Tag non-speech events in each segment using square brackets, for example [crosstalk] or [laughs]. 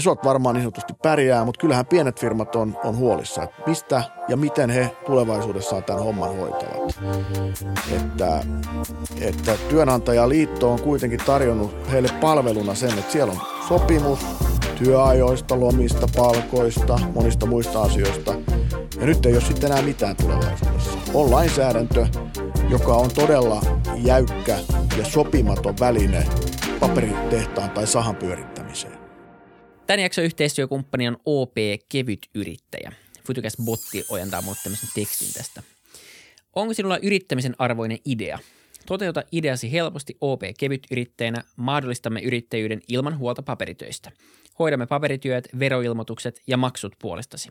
Isot varmaan niin sanotusti pärjää, mutta kyllähän pienet firmat on, on huolissa, että mistä ja miten he tulevaisuudessaan tämän homman hoitavat. Että, että työnantajaliitto on kuitenkin tarjonnut heille palveluna sen, että siellä on sopimus työajoista, lomista, palkoista, monista muista asioista. Ja nyt ei ole sitten enää mitään tulevaisuudessa. On lainsäädäntö, joka on todella jäykkä ja sopimaton väline paperitehtaan tai sahan pyörittämiseen. Tämän jakson yhteistyökumppani on OP Kevyt Yrittäjä. Futukas Botti ojentaa mulle tämmöisen tekstin tästä. Onko sinulla yrittämisen arvoinen idea? Toteuta ideasi helposti OP Kevyt Yrittäjänä. Mahdollistamme yrittäjyyden ilman huolta paperitöistä. Hoidamme paperityöt, veroilmoitukset ja maksut puolestasi.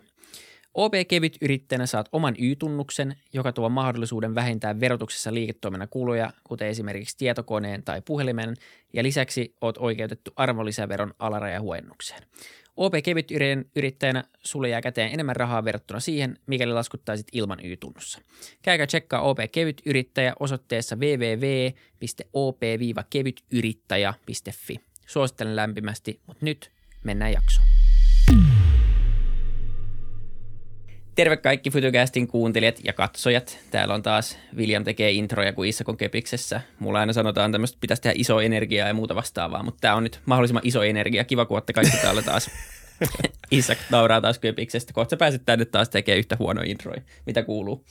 OP Kevyt yrittäjänä saat oman Y-tunnuksen, joka tuo mahdollisuuden vähentää verotuksessa liiketoiminnan kuluja, kuten esimerkiksi tietokoneen tai puhelimen, ja lisäksi oot oikeutettu arvonlisäveron alarajahuennukseen. OP Kevyt yrittäjänä sulle jää käteen enemmän rahaa verrattuna siihen, mikäli laskuttaisit ilman Y-tunnussa. Käykää tsekkaa OP Kevyt yrittäjä osoitteessa www.op-kevytyrittäjä.fi. Suosittelen lämpimästi, mutta nyt mennään jaksoon. Terve kaikki Fytycastin kuuntelijat ja katsojat. Täällä on taas William tekee introja kuin Issakon kepiksessä. Mulla aina sanotaan tämmöistä, pitäisi tehdä iso energiaa ja muuta vastaavaa, mutta tämä on nyt mahdollisimman iso energia. Kiva, kun olette kaikki täällä taas. [laughs] Isak nauraa taas kepiksestä. Kohta sä pääset tänne taas tekemään yhtä huonoa introja. Mitä kuuluu?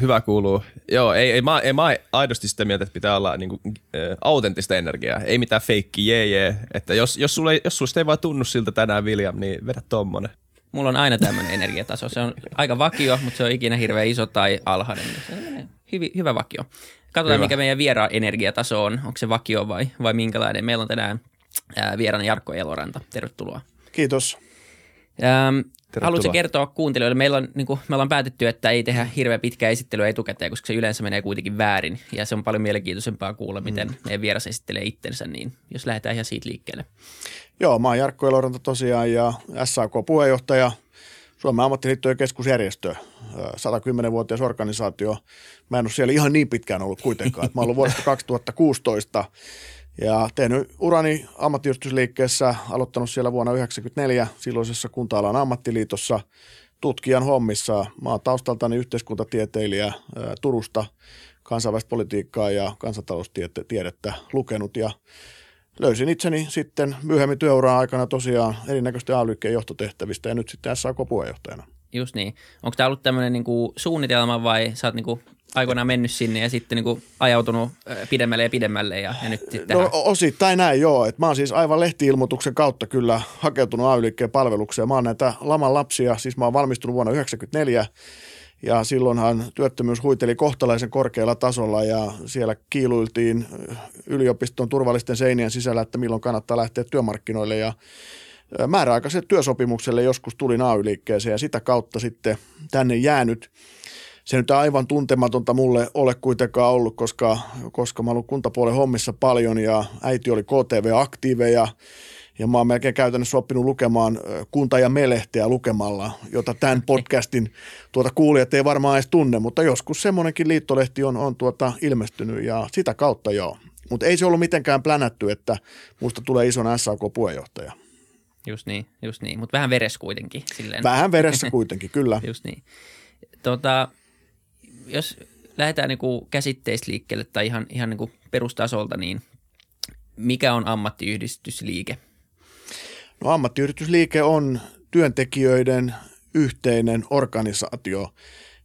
Hyvä kuuluu. Joo, ei, ei, mä, ei, mä aidosti sitä mieltä, että pitää olla niinku, äh, autenttista energiaa. Ei mitään feikki jee jee. Että jos, jos, sulle, jos ei vaan tunnu siltä tänään, William, niin vedä tommonen. Mulla on aina tämmöinen energiataso. Se on aika vakio, mutta se on ikinä hirveän iso tai alhainen. Se on hyvi, hyvä vakio. Katsotaan, hyvä. mikä meidän vieraan energiataso on. Onko se vakio vai, vai minkälainen. Meillä on tänään ää, vieraana Jarkko Eloranta. Tervetuloa. Kiitos. Ähm, Haluatko kertoa kuuntelijoille? Meillä on, niin kuin, me ollaan päätetty, että ei tehdä hirveän pitkää esittelyä etukäteen, koska se yleensä menee kuitenkin väärin. Ja se on paljon mielenkiintoisempaa kuulla, miten mm. meidän vieras esittelee itsensä, niin jos lähdetään ihan siitä liikkeelle. Joo, mä oon Jarkko Eloranta tosiaan ja SAK-puheenjohtaja, Suomen ammattiliittojen keskusjärjestö, 110-vuotias organisaatio. Mä en ole siellä ihan niin pitkään ollut kuitenkaan. Mä oon ollut vuodesta 2016 ja tehnyt urani ammattiyhdistysliikkeessä, aloittanut siellä vuonna 1994 silloisessa kunta-alan ammattiliitossa tutkijan hommissa. Mä oon taustaltani yhteiskuntatieteilijä Turusta, kansainvälistä politiikkaa ja kansantaloustiedettä lukenut ja löysin itseni sitten myöhemmin työuran aikana tosiaan erinäköisten ay johtotehtävistä ja nyt sitten SAK-puheenjohtajana. Just niin. Onko tämä ollut tämmöinen niinku suunnitelma vai sä oot niinku aikoinaan mennyt sinne ja sitten niinku ajautunut pidemmälle ja pidemmälle ja, ja nyt sitten No osittain näin joo. Et mä oon siis aivan lehtiilmoituksen kautta kyllä hakeutunut ay palvelukseen. Mä oon näitä laman lapsia, siis mä oon valmistunut vuonna 1994 ja silloinhan työttömyys huiteli kohtalaisen korkealla tasolla ja siellä kiiluiltiin yliopiston turvallisten seinien sisällä, että milloin kannattaa lähteä työmarkkinoille ja määräaikaiselle työsopimukselle joskus tuli AY-liikkeeseen ja sitä kautta sitten tänne jäänyt. Se nyt aivan tuntematonta mulle ole kuitenkaan ollut, koska, koska mä ollut kuntapuolen hommissa paljon ja äiti oli KTV-aktiiveja ja mä oon melkein käytännössä oppinut lukemaan kunta- ja melehteä lukemalla, jota tämän [laughs] podcastin tuota kuulijat ei varmaan edes tunne, mutta joskus semmoinenkin liittolehti on, on tuota ilmestynyt ja sitä kautta joo. Mutta ei se ollut mitenkään plänätty, että musta tulee ison SAK-puheenjohtaja. Just niin, just niin. Mutta vähän veressä kuitenkin. Silleen. Vähän veressä [laughs] kuitenkin, kyllä. just niin. Tota, jos lähdetään niinku käsitteistä liikkeelle tai ihan, ihan niinku perustasolta, niin mikä on ammattiyhdistysliike – No ammattiyhdistysliike on työntekijöiden yhteinen organisaatio,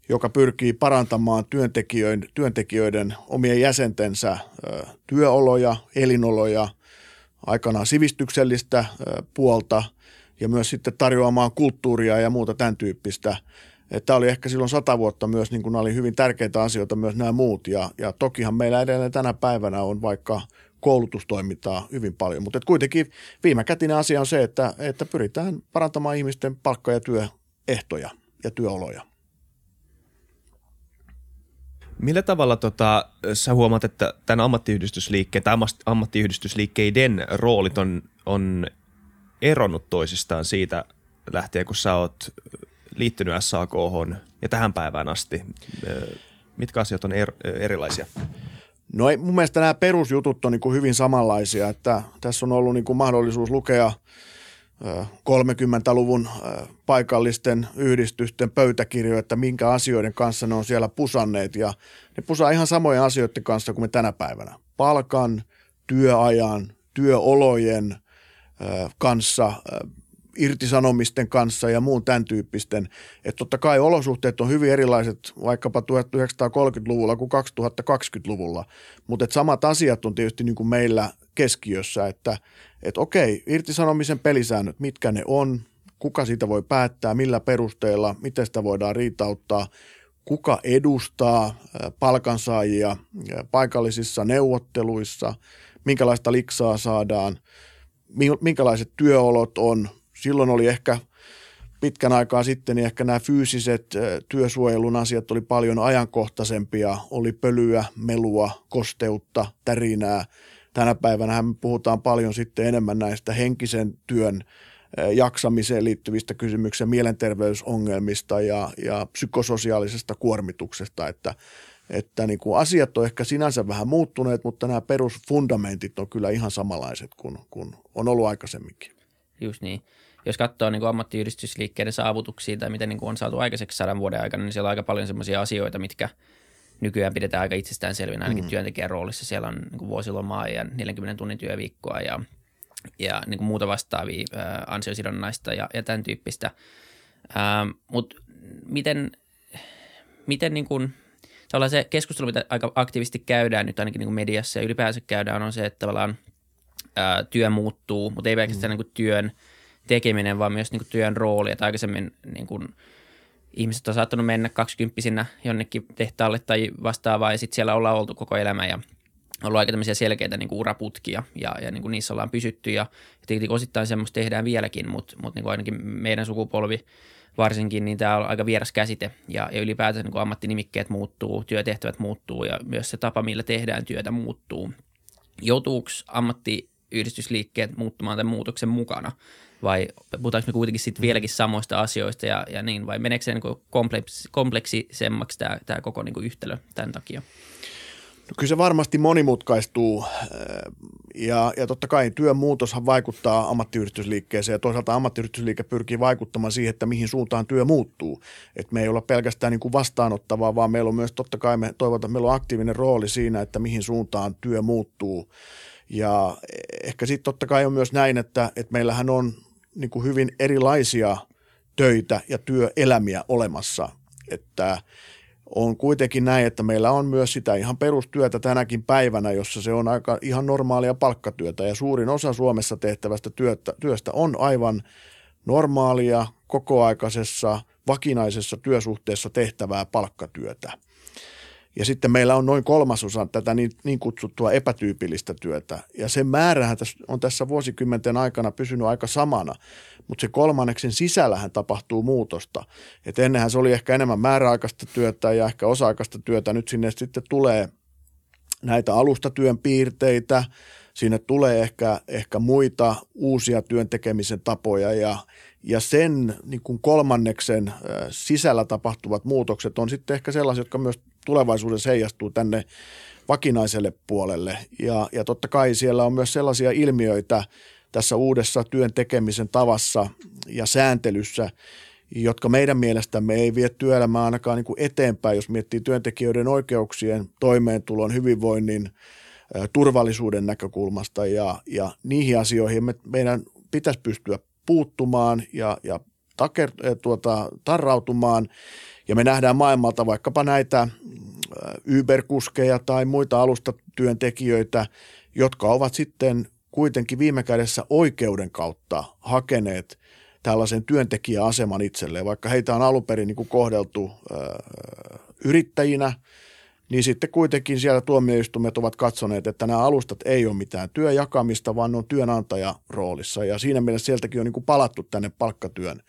joka pyrkii parantamaan työntekijöiden, työntekijöiden omien jäsentensä työoloja, elinoloja, aikanaan sivistyksellistä puolta ja myös sitten tarjoamaan kulttuuria ja muuta tämän tyyppistä. Tämä oli ehkä silloin sata vuotta myös, niin kuin oli hyvin tärkeitä asioita myös nämä muut. Ja, ja tokihan meillä edelleen tänä päivänä on vaikka koulutustoimintaa hyvin paljon. Mutta kuitenkin viimekätinen asia on se, että, että pyritään parantamaan ihmisten palkka- ja työehtoja ja työoloja. Millä tavalla tota, sä huomaat, että tämän ammattiyhdistysliikkeen tai ammattiyhdistysliikkeiden roolit on, on eronnut toisistaan siitä lähtien, kun sä oot liittynyt SAK ja tähän päivään asti? Mitkä asiat on er, erilaisia? No ei, mun mielestä nämä perusjutut on niin kuin hyvin samanlaisia, että tässä on ollut niin kuin mahdollisuus lukea 30-luvun paikallisten yhdistysten pöytäkirjoja, että minkä asioiden kanssa ne on siellä pusanneet. Ja ne pusaa ihan samojen asioiden kanssa kuin me tänä päivänä. Palkan, työajan, työolojen kanssa, irtisanomisten kanssa ja muun tämän tyyppisten. Että totta kai olosuhteet on hyvin erilaiset vaikkapa 1930-luvulla kuin 2020-luvulla, mutta samat asiat on tietysti niin kuin meillä keskiössä, että et okei, irtisanomisen pelisäännöt, mitkä ne on, kuka siitä voi päättää, millä perusteella, miten sitä voidaan riitauttaa, kuka edustaa palkansaajia paikallisissa neuvotteluissa, minkälaista liksaa saadaan, minkälaiset työolot on. Silloin oli ehkä pitkän aikaa sitten, niin ehkä nämä fyysiset työsuojelun asiat oli paljon ajankohtaisempia. Oli pölyä, melua, kosteutta, tärinää. Tänä päivänä me puhutaan paljon sitten enemmän näistä henkisen työn jaksamiseen liittyvistä kysymyksistä, mielenterveysongelmista ja, ja psykososiaalisesta kuormituksesta, että, että niin kuin asiat on ehkä sinänsä vähän muuttuneet, mutta nämä perusfundamentit on kyllä ihan samanlaiset kuin, kuin on ollut aikaisemminkin. Just niin. Jos katsoo niin kuin ammattiyhdistysliikkeiden saavutuksia tai miten niin kuin on saatu aikaiseksi sadan vuoden aikana, niin siellä on aika paljon sellaisia asioita, mitkä nykyään pidetään aika itsestäänselvinä ainakin mm. työntekijän roolissa. Siellä on niin kuin vuosilomaa ja 40 tunnin työviikkoa ja ja niin kuin muuta vastaavia ää, ansiosidonnaista ja, ja tämän tyyppistä. Mutta miten, miten niin kuin, se keskustelu, mitä aika aktiivisesti käydään nyt ainakin niin kuin mediassa ja ylipäänsä käydään, on se, että tavallaan ää, työ muuttuu, mutta ei pelkästään mm. niin kuin työn tekeminen, vaan myös niin kuin työn rooli. Että aikaisemmin niin kuin, ihmiset on saattanut mennä kaksikymppisinä jonnekin tehtaalle tai vastaavaa ja sitten siellä ollaan oltu koko elämä ja ollut aika tämmöisiä selkeitä niin kuin uraputkia ja, ja niin kuin niissä ollaan pysytty ja, ja tietenkin osittain semmoista tehdään vieläkin, mutta, mutta niin kuin ainakin meidän sukupolvi varsinkin, niin tämä on aika vieras käsite ja, ja ylipäätään niin kuin ammattinimikkeet muuttuu, työtehtävät muuttuu ja myös se tapa, millä tehdään työtä muuttuu. Joutuuko ammattiyhdistysliikkeet muuttumaan tämän muutoksen mukana vai puhutaanko me kuitenkin sitten vieläkin samoista asioista ja, ja niin, vai meneekö se niin kompleks, kompleksisemmaksi tämä, tämä koko niin kuin yhtälö tämän takia? No kyllä se varmasti monimutkaistuu ja, ja totta kai työn muutoshan vaikuttaa ammattiyhdistysliikkeeseen ja toisaalta ammattiyhdistysliike pyrkii vaikuttamaan siihen, että mihin suuntaan työ muuttuu. Että me ei olla pelkästään niin kuin vastaanottavaa, vaan meillä on myös totta kai me toivotaan, meillä on aktiivinen rooli siinä, että mihin suuntaan työ muuttuu. Ja ehkä sitten totta kai on myös näin, että, että meillähän on niin kuin hyvin erilaisia töitä ja työelämiä olemassa. Että on kuitenkin näin, että meillä on myös sitä ihan perustyötä tänäkin päivänä, jossa se on aika ihan normaalia palkkatyötä ja suurin osa Suomessa tehtävästä työtä, työstä on aivan normaalia, kokoaikaisessa, vakinaisessa työsuhteessa tehtävää palkkatyötä. Ja sitten meillä on noin kolmasosa tätä niin, niin kutsuttua epätyypillistä työtä. Ja sen määrähän on tässä vuosikymmenten aikana pysynyt aika samana, mutta se kolmanneksen sisällähän tapahtuu muutosta. Et ennenhän se oli ehkä enemmän määräaikaista työtä ja ehkä osa-aikaista työtä. Nyt sinne sitten tulee näitä alustatyön piirteitä, sinne tulee ehkä, ehkä muita uusia työn tekemisen tapoja ja, ja sen niin kolmanneksen sisällä tapahtuvat muutokset on sitten ehkä sellaisia, jotka myös tulevaisuudessa heijastuu tänne vakinaiselle puolelle. Ja, ja totta kai siellä on myös sellaisia ilmiöitä tässä uudessa työn tekemisen tavassa ja sääntelyssä, jotka meidän mielestämme ei vie työelämää ainakaan niin kuin eteenpäin, jos miettii työntekijöiden oikeuksien, toimeentulon, hyvinvoinnin, turvallisuuden näkökulmasta ja, ja niihin asioihin me, meidän pitäisi pystyä puuttumaan ja, ja taker, tuota, tarrautumaan. Ja me nähdään maailmalta vaikkapa näitä Uber-kuskeja tai muita alustatyöntekijöitä, jotka ovat sitten kuitenkin viime kädessä oikeuden kautta hakeneet tällaisen työntekijäaseman itselleen, vaikka heitä on alun perin niin kohdeltu ö, yrittäjinä, niin sitten kuitenkin siellä tuomioistuimet ovat katsoneet, että nämä alustat ei ole mitään työjakamista, vaan ne on työnantajaroolissa ja siinä mielessä sieltäkin on niin kuin palattu tänne palkkatyön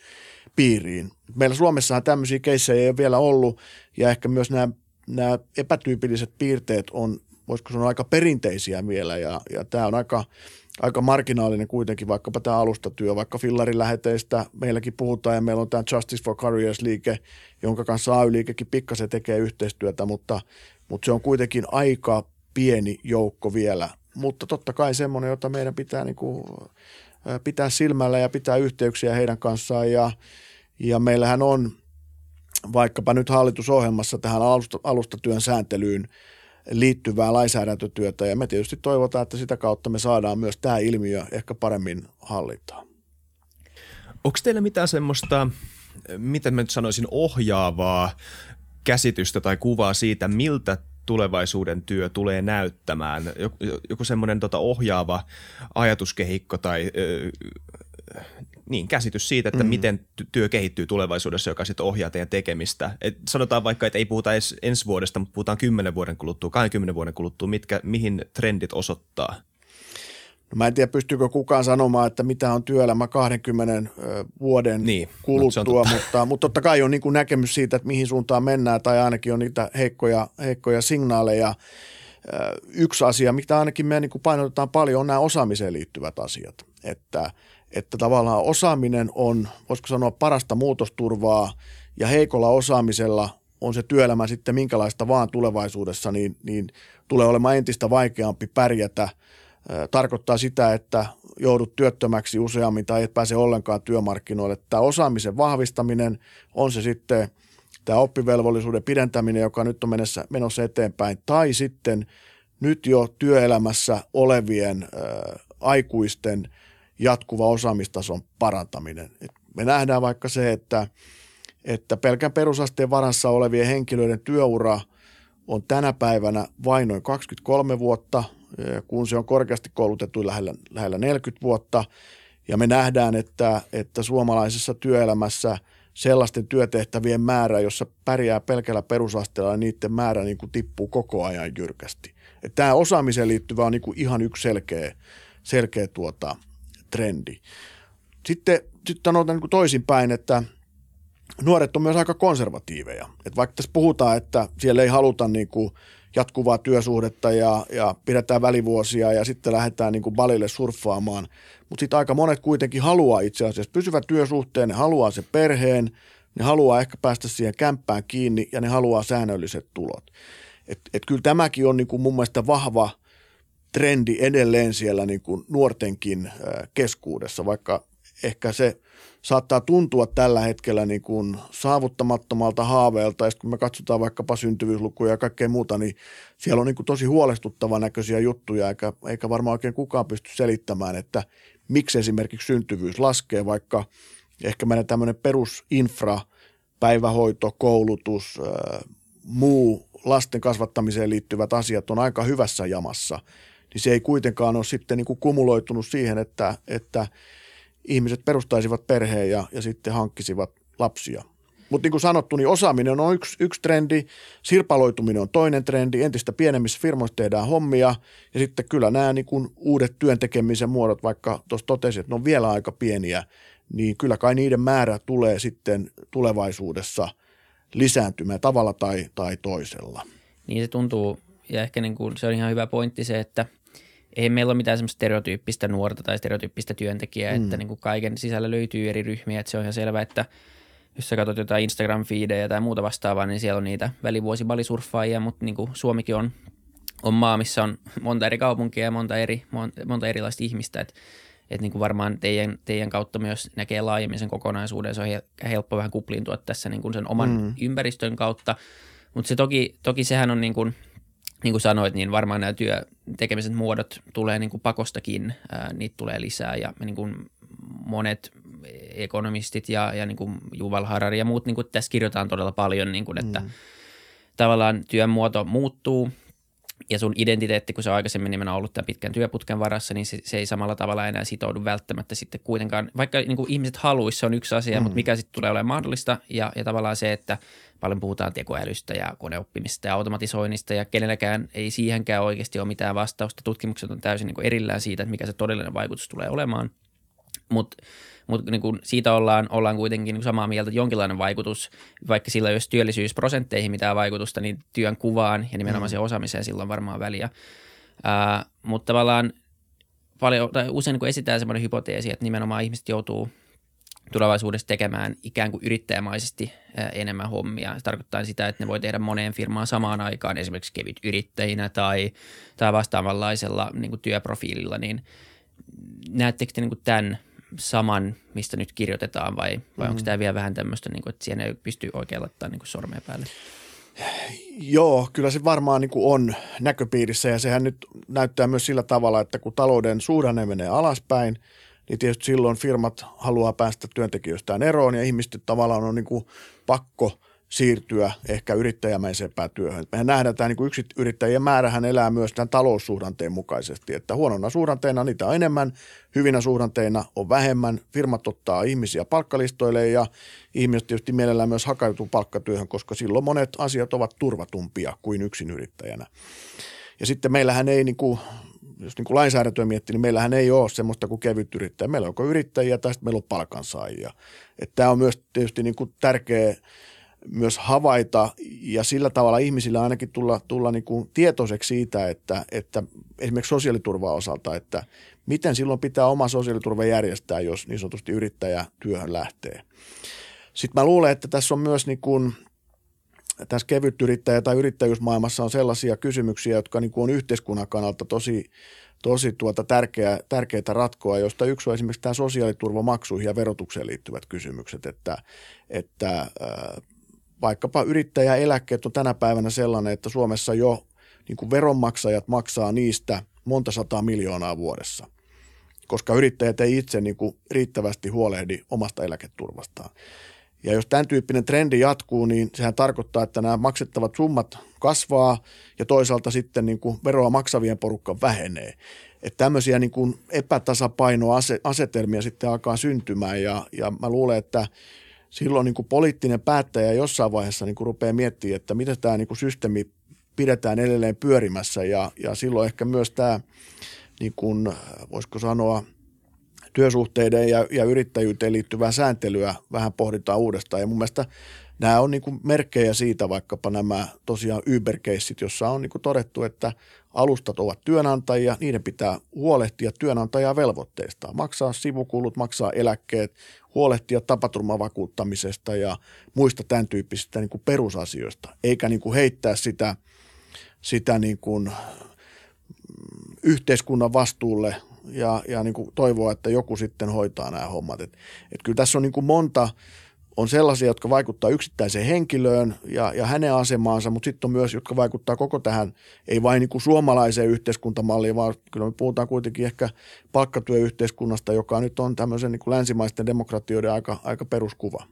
piiriin. Meillä Suomessahan tämmöisiä keissejä ei ole vielä ollut ja ehkä myös nämä, nämä epätyypilliset piirteet on, voisiko sanoa aika perinteisiä vielä ja, ja tämä on aika, aika marginaalinen kuitenkin, vaikkapa tämä alustatyö, vaikka fillarin läheteistä meilläkin puhutaan ja meillä on tämä Justice for Careers-liike, jonka kanssa AY-liikekin pikkasen tekee yhteistyötä, mutta, mutta se on kuitenkin aika pieni joukko vielä, mutta totta kai semmoinen, jota meidän pitää niin kuin pitää silmällä ja pitää yhteyksiä heidän kanssaan. Ja, ja meillähän on vaikkapa nyt hallitusohjelmassa tähän alusta, alustatyön sääntelyyn liittyvää lainsäädäntötyötä. Ja me tietysti toivotaan, että sitä kautta me saadaan myös tämä ilmiö ehkä paremmin hallintaan. Onko teillä mitään semmoista, miten mä nyt sanoisin, ohjaavaa käsitystä tai kuvaa siitä, miltä tulevaisuuden työ tulee näyttämään? Joku, joku semmoinen tota ohjaava ajatuskehikko tai ö, niin, käsitys siitä, että mm. miten työ kehittyy tulevaisuudessa, joka sitten ohjaa teidän tekemistä. Et sanotaan vaikka, että ei puhuta edes ensi vuodesta, mutta puhutaan kymmenen vuoden kuluttua, 20 vuoden kuluttua, mitkä, mihin trendit osoittaa? No mä en tiedä, pystyykö kukaan sanomaan, että mitä on työelämä 20 vuoden niin, kuluttua, mutta, mutta, mutta totta kai on niin kuin näkemys siitä, että mihin suuntaan mennään, tai ainakin on niitä heikkoja, heikkoja signaaleja. Yksi asia, mitä ainakin me niin kuin painotetaan paljon, on nämä osaamiseen liittyvät asiat. Että, että tavallaan osaaminen on, voisiko sanoa, parasta muutosturvaa, ja heikolla osaamisella on se työelämä sitten minkälaista vaan tulevaisuudessa, niin, niin tulee olemaan entistä vaikeampi pärjätä – tarkoittaa sitä, että joudut työttömäksi useammin tai et pääse ollenkaan työmarkkinoille. Tämä osaamisen vahvistaminen on se sitten tämä oppivelvollisuuden pidentäminen, joka nyt on menossa, menossa eteenpäin, tai sitten nyt jo työelämässä olevien ä, aikuisten jatkuva osaamistason parantaminen. Et me nähdään vaikka se, että, että pelkän perusasteen varassa olevien henkilöiden työura on tänä päivänä vain noin 23 vuotta – kun se on korkeasti koulutettu lähellä, lähellä 40 vuotta. Ja me nähdään, että, että suomalaisessa työelämässä sellaisten työtehtävien määrä, jossa pärjää pelkällä perusasteella, niin niiden määrä niin kuin tippuu koko ajan jyrkästi. Että tämä osaamiseen liittyvä on niin kuin ihan yksi selkeä, selkeä tuota, trendi. Sitten, sitten sanotaan niin toisinpäin, että nuoret on myös aika konservatiiveja. Että vaikka tässä puhutaan, että siellä ei haluta niin kuin – jatkuvaa työsuhdetta ja, ja pidetään välivuosia ja sitten lähdetään niin balille surffaamaan. Mutta sitten aika monet kuitenkin haluaa itse asiassa pysyvä työsuhteen, ne haluaa se perheen, ne haluaa ehkä päästä siihen kämppään kiinni ja ne haluaa säännölliset tulot. Et, et kyllä tämäkin on niin kuin mun mielestä vahva trendi edelleen siellä niin kuin nuortenkin keskuudessa, vaikka ehkä se saattaa tuntua tällä hetkellä niin kuin saavuttamattomalta haaveelta. Ja kun me katsotaan vaikkapa syntyvyyslukuja ja kaikkea muuta, niin siellä on niin kuin tosi huolestuttavan näköisiä juttuja, eikä, eikä varmaan oikein kukaan pysty selittämään, että miksi esimerkiksi syntyvyys laskee, vaikka ehkä meidän tämmöinen perusinfra, päivähoito, koulutus, muu lasten kasvattamiseen liittyvät asiat on aika hyvässä jamassa, niin se ei kuitenkaan ole sitten niin kuin kumuloitunut siihen, että, että – ihmiset perustaisivat perheen ja, ja sitten hankkisivat lapsia. Mutta niin kuin sanottu, niin osaaminen on yksi, yksi trendi, sirpaloituminen on toinen trendi, entistä pienemmissä firmoissa tehdään hommia ja sitten kyllä nämä niin kuin uudet työntekemisen muodot, vaikka tuossa totesin, että ne on vielä aika pieniä, niin kyllä kai niiden määrä tulee sitten tulevaisuudessa lisääntymään tavalla tai, tai toisella. Niin se tuntuu, ja ehkä niin kuin se on ihan hyvä pointti se, että – ei meillä ole mitään semmoista stereotyyppistä nuorta tai stereotyyppistä työntekijää, mm. että niin kuin kaiken sisällä löytyy eri ryhmiä, että se on ihan selvä, että jos sä katsot jotain Instagram-fiidejä tai muuta vastaavaa, niin siellä on niitä välivuosibalisurffaajia, mutta niin kuin Suomikin on, on maa, missä on monta eri kaupunkia ja monta, eri, monta erilaista ihmistä, että että niin kuin varmaan teidän, teidän kautta myös näkee laajemmin sen kokonaisuuden. Se on helppo vähän kupliintua tässä niin kuin sen oman mm. ympäristön kautta, mutta se toki, toki sehän on niin kuin – niin kuin sanoit, niin varmaan nämä työ tekemisen muodot tulee niin kuin pakostakin, ää, niitä tulee lisää ja niin kuin monet ekonomistit ja, ja niin kuin Juval Harari ja muut, niin kuin tässä kirjoitetaan todella paljon, niin kuin, että mm. tavallaan työn muoto muuttuu ja sun identiteetti, kun se on aikaisemmin nimenomaan ollut tämän pitkän työputken varassa, niin se, se ei samalla tavalla enää sitoudu välttämättä sitten kuitenkaan, vaikka niin kuin ihmiset haluaisi, se on yksi asia, mm. mutta mikä sitten tulee olemaan mahdollista ja, ja tavallaan se, että – paljon puhutaan tekoälystä ja koneoppimista ja automatisoinnista ja kenelläkään ei siihenkään oikeasti ole mitään vastausta. Tutkimukset on täysin niin kuin erillään siitä, että mikä se todellinen vaikutus tulee olemaan. Mutta mut niin siitä ollaan, ollaan kuitenkin niin samaa mieltä, että jonkinlainen vaikutus, vaikka sillä jos työllisyysprosentteihin mitään vaikutusta, niin työn kuvaan ja nimenomaan mm. se osaamiseen silloin varmaan väliä. mutta tavallaan paljon, tai usein niin esitään semmoinen hypoteesi, että nimenomaan ihmiset joutuu – tulevaisuudessa tekemään ikään kuin yrittäjämaisesti enemmän hommia. Se tarkoittaa sitä, että ne voi tehdä moneen firmaan samaan aikaan, esimerkiksi kevyt yrittäjinä tai, tai vastaavanlaisella niin kuin työprofiililla, niin näettekö te niin kuin tämän saman, mistä nyt kirjoitetaan vai, vai mm. onko tämä vielä vähän tämmöistä, niin kuin, että siihen ei pysty oikein laittaa niin sormea päälle? Joo, kyllä se varmaan niin kuin on näköpiirissä ja sehän nyt näyttää myös sillä tavalla, että kun talouden suhdanne menee alaspäin, niin tietysti silloin firmat haluaa päästä työntekijöistään eroon ja ihmiset tavallaan on niin kuin pakko – siirtyä ehkä yrittäjämäisempään työhön. Mehän nähdään, että tämä niin yksi yrittäjien määrähän elää myös tämän taloussuhdanteen mukaisesti, että huonona suhdanteena niitä on enemmän, hyvinä suhdanteina on vähemmän, firmat ottaa ihmisiä palkkalistoille ja ihmiset tietysti mielellään myös hakeutuu palkkatyöhön, koska silloin monet asiat ovat turvatumpia kuin yksin yrittäjänä. Ja sitten meillähän ei niin kuin jos niin kuin lainsäädäntöä miettii, niin meillähän ei ole semmoista kuin kevyt yrittäjä. Meillä on yrittäjiä tai sitten meillä on palkansaajia. Että tämä on myös tietysti niin kuin tärkeä myös havaita ja sillä tavalla ihmisillä ainakin tulla, tulla niin kuin tietoiseksi siitä, että, että esimerkiksi sosiaaliturvaa osalta, että miten silloin pitää oma sosiaaliturva järjestää, jos niin sanotusti yrittäjä työhön lähtee. Sitten mä luulen, että tässä on myös niin kuin, tässä kevytyrittäjä tai yrittäjyysmaailmassa on sellaisia kysymyksiä, jotka niin kuin on yhteiskunnan kannalta tosi, tosi tuota tärkeä, tärkeitä ratkoa, josta yksi on esimerkiksi tämä sosiaaliturvamaksuihin ja verotukseen liittyvät kysymykset, että, että äh, vaikkapa yrittäjäeläkkeet on tänä päivänä sellainen, että Suomessa jo niin kuin veronmaksajat maksaa niistä monta sataa miljoonaa vuodessa, koska yrittäjät ei itse niin kuin riittävästi huolehdi omasta eläketurvastaan. Ja jos tämän tyyppinen trendi jatkuu, niin sehän tarkoittaa, että nämä maksettavat summat kasvaa ja toisaalta sitten niin kuin veroa maksavien porukka vähenee. Että tämmöisiä niin epätasapainoasetelmia sitten alkaa syntymään ja, ja mä luulen, että silloin niin kuin poliittinen päättäjä jossain vaiheessa niin kuin rupeaa miettimään, että miten tämä niin kuin systeemi pidetään edelleen pyörimässä ja, ja silloin ehkä myös tämä, niin kuin, voisiko sanoa, työsuhteiden ja, ja yrittäjyyteen liittyvää sääntelyä vähän pohditaan uudestaan. Ja mun mielestä nämä on niin merkkejä siitä, vaikkapa nämä tosiaan Uber-keissit, jossa on niin todettu, että alustat ovat työnantajia, niiden pitää huolehtia työnantajaa velvoitteista, maksaa sivukulut, maksaa eläkkeet, huolehtia tapaturmavakuuttamisesta ja muista tämän tyyppisistä niin kuin perusasioista, eikä niin kuin heittää sitä, sitä niin kuin yhteiskunnan vastuulle ja, ja niin kuin toivoa, että joku sitten hoitaa nämä hommat. Et, et kyllä tässä on niin kuin monta on sellaisia, jotka vaikuttaa yksittäiseen henkilöön ja, ja hänen asemaansa, mutta sitten on myös, jotka vaikuttaa koko tähän, ei vain niin kuin suomalaiseen yhteiskuntamalliin, vaan kyllä me puhutaan kuitenkin ehkä palkkatyöyhteiskunnasta, joka nyt on tämmöisen niin kuin länsimaisten demokratioiden aika, aika peruskuva.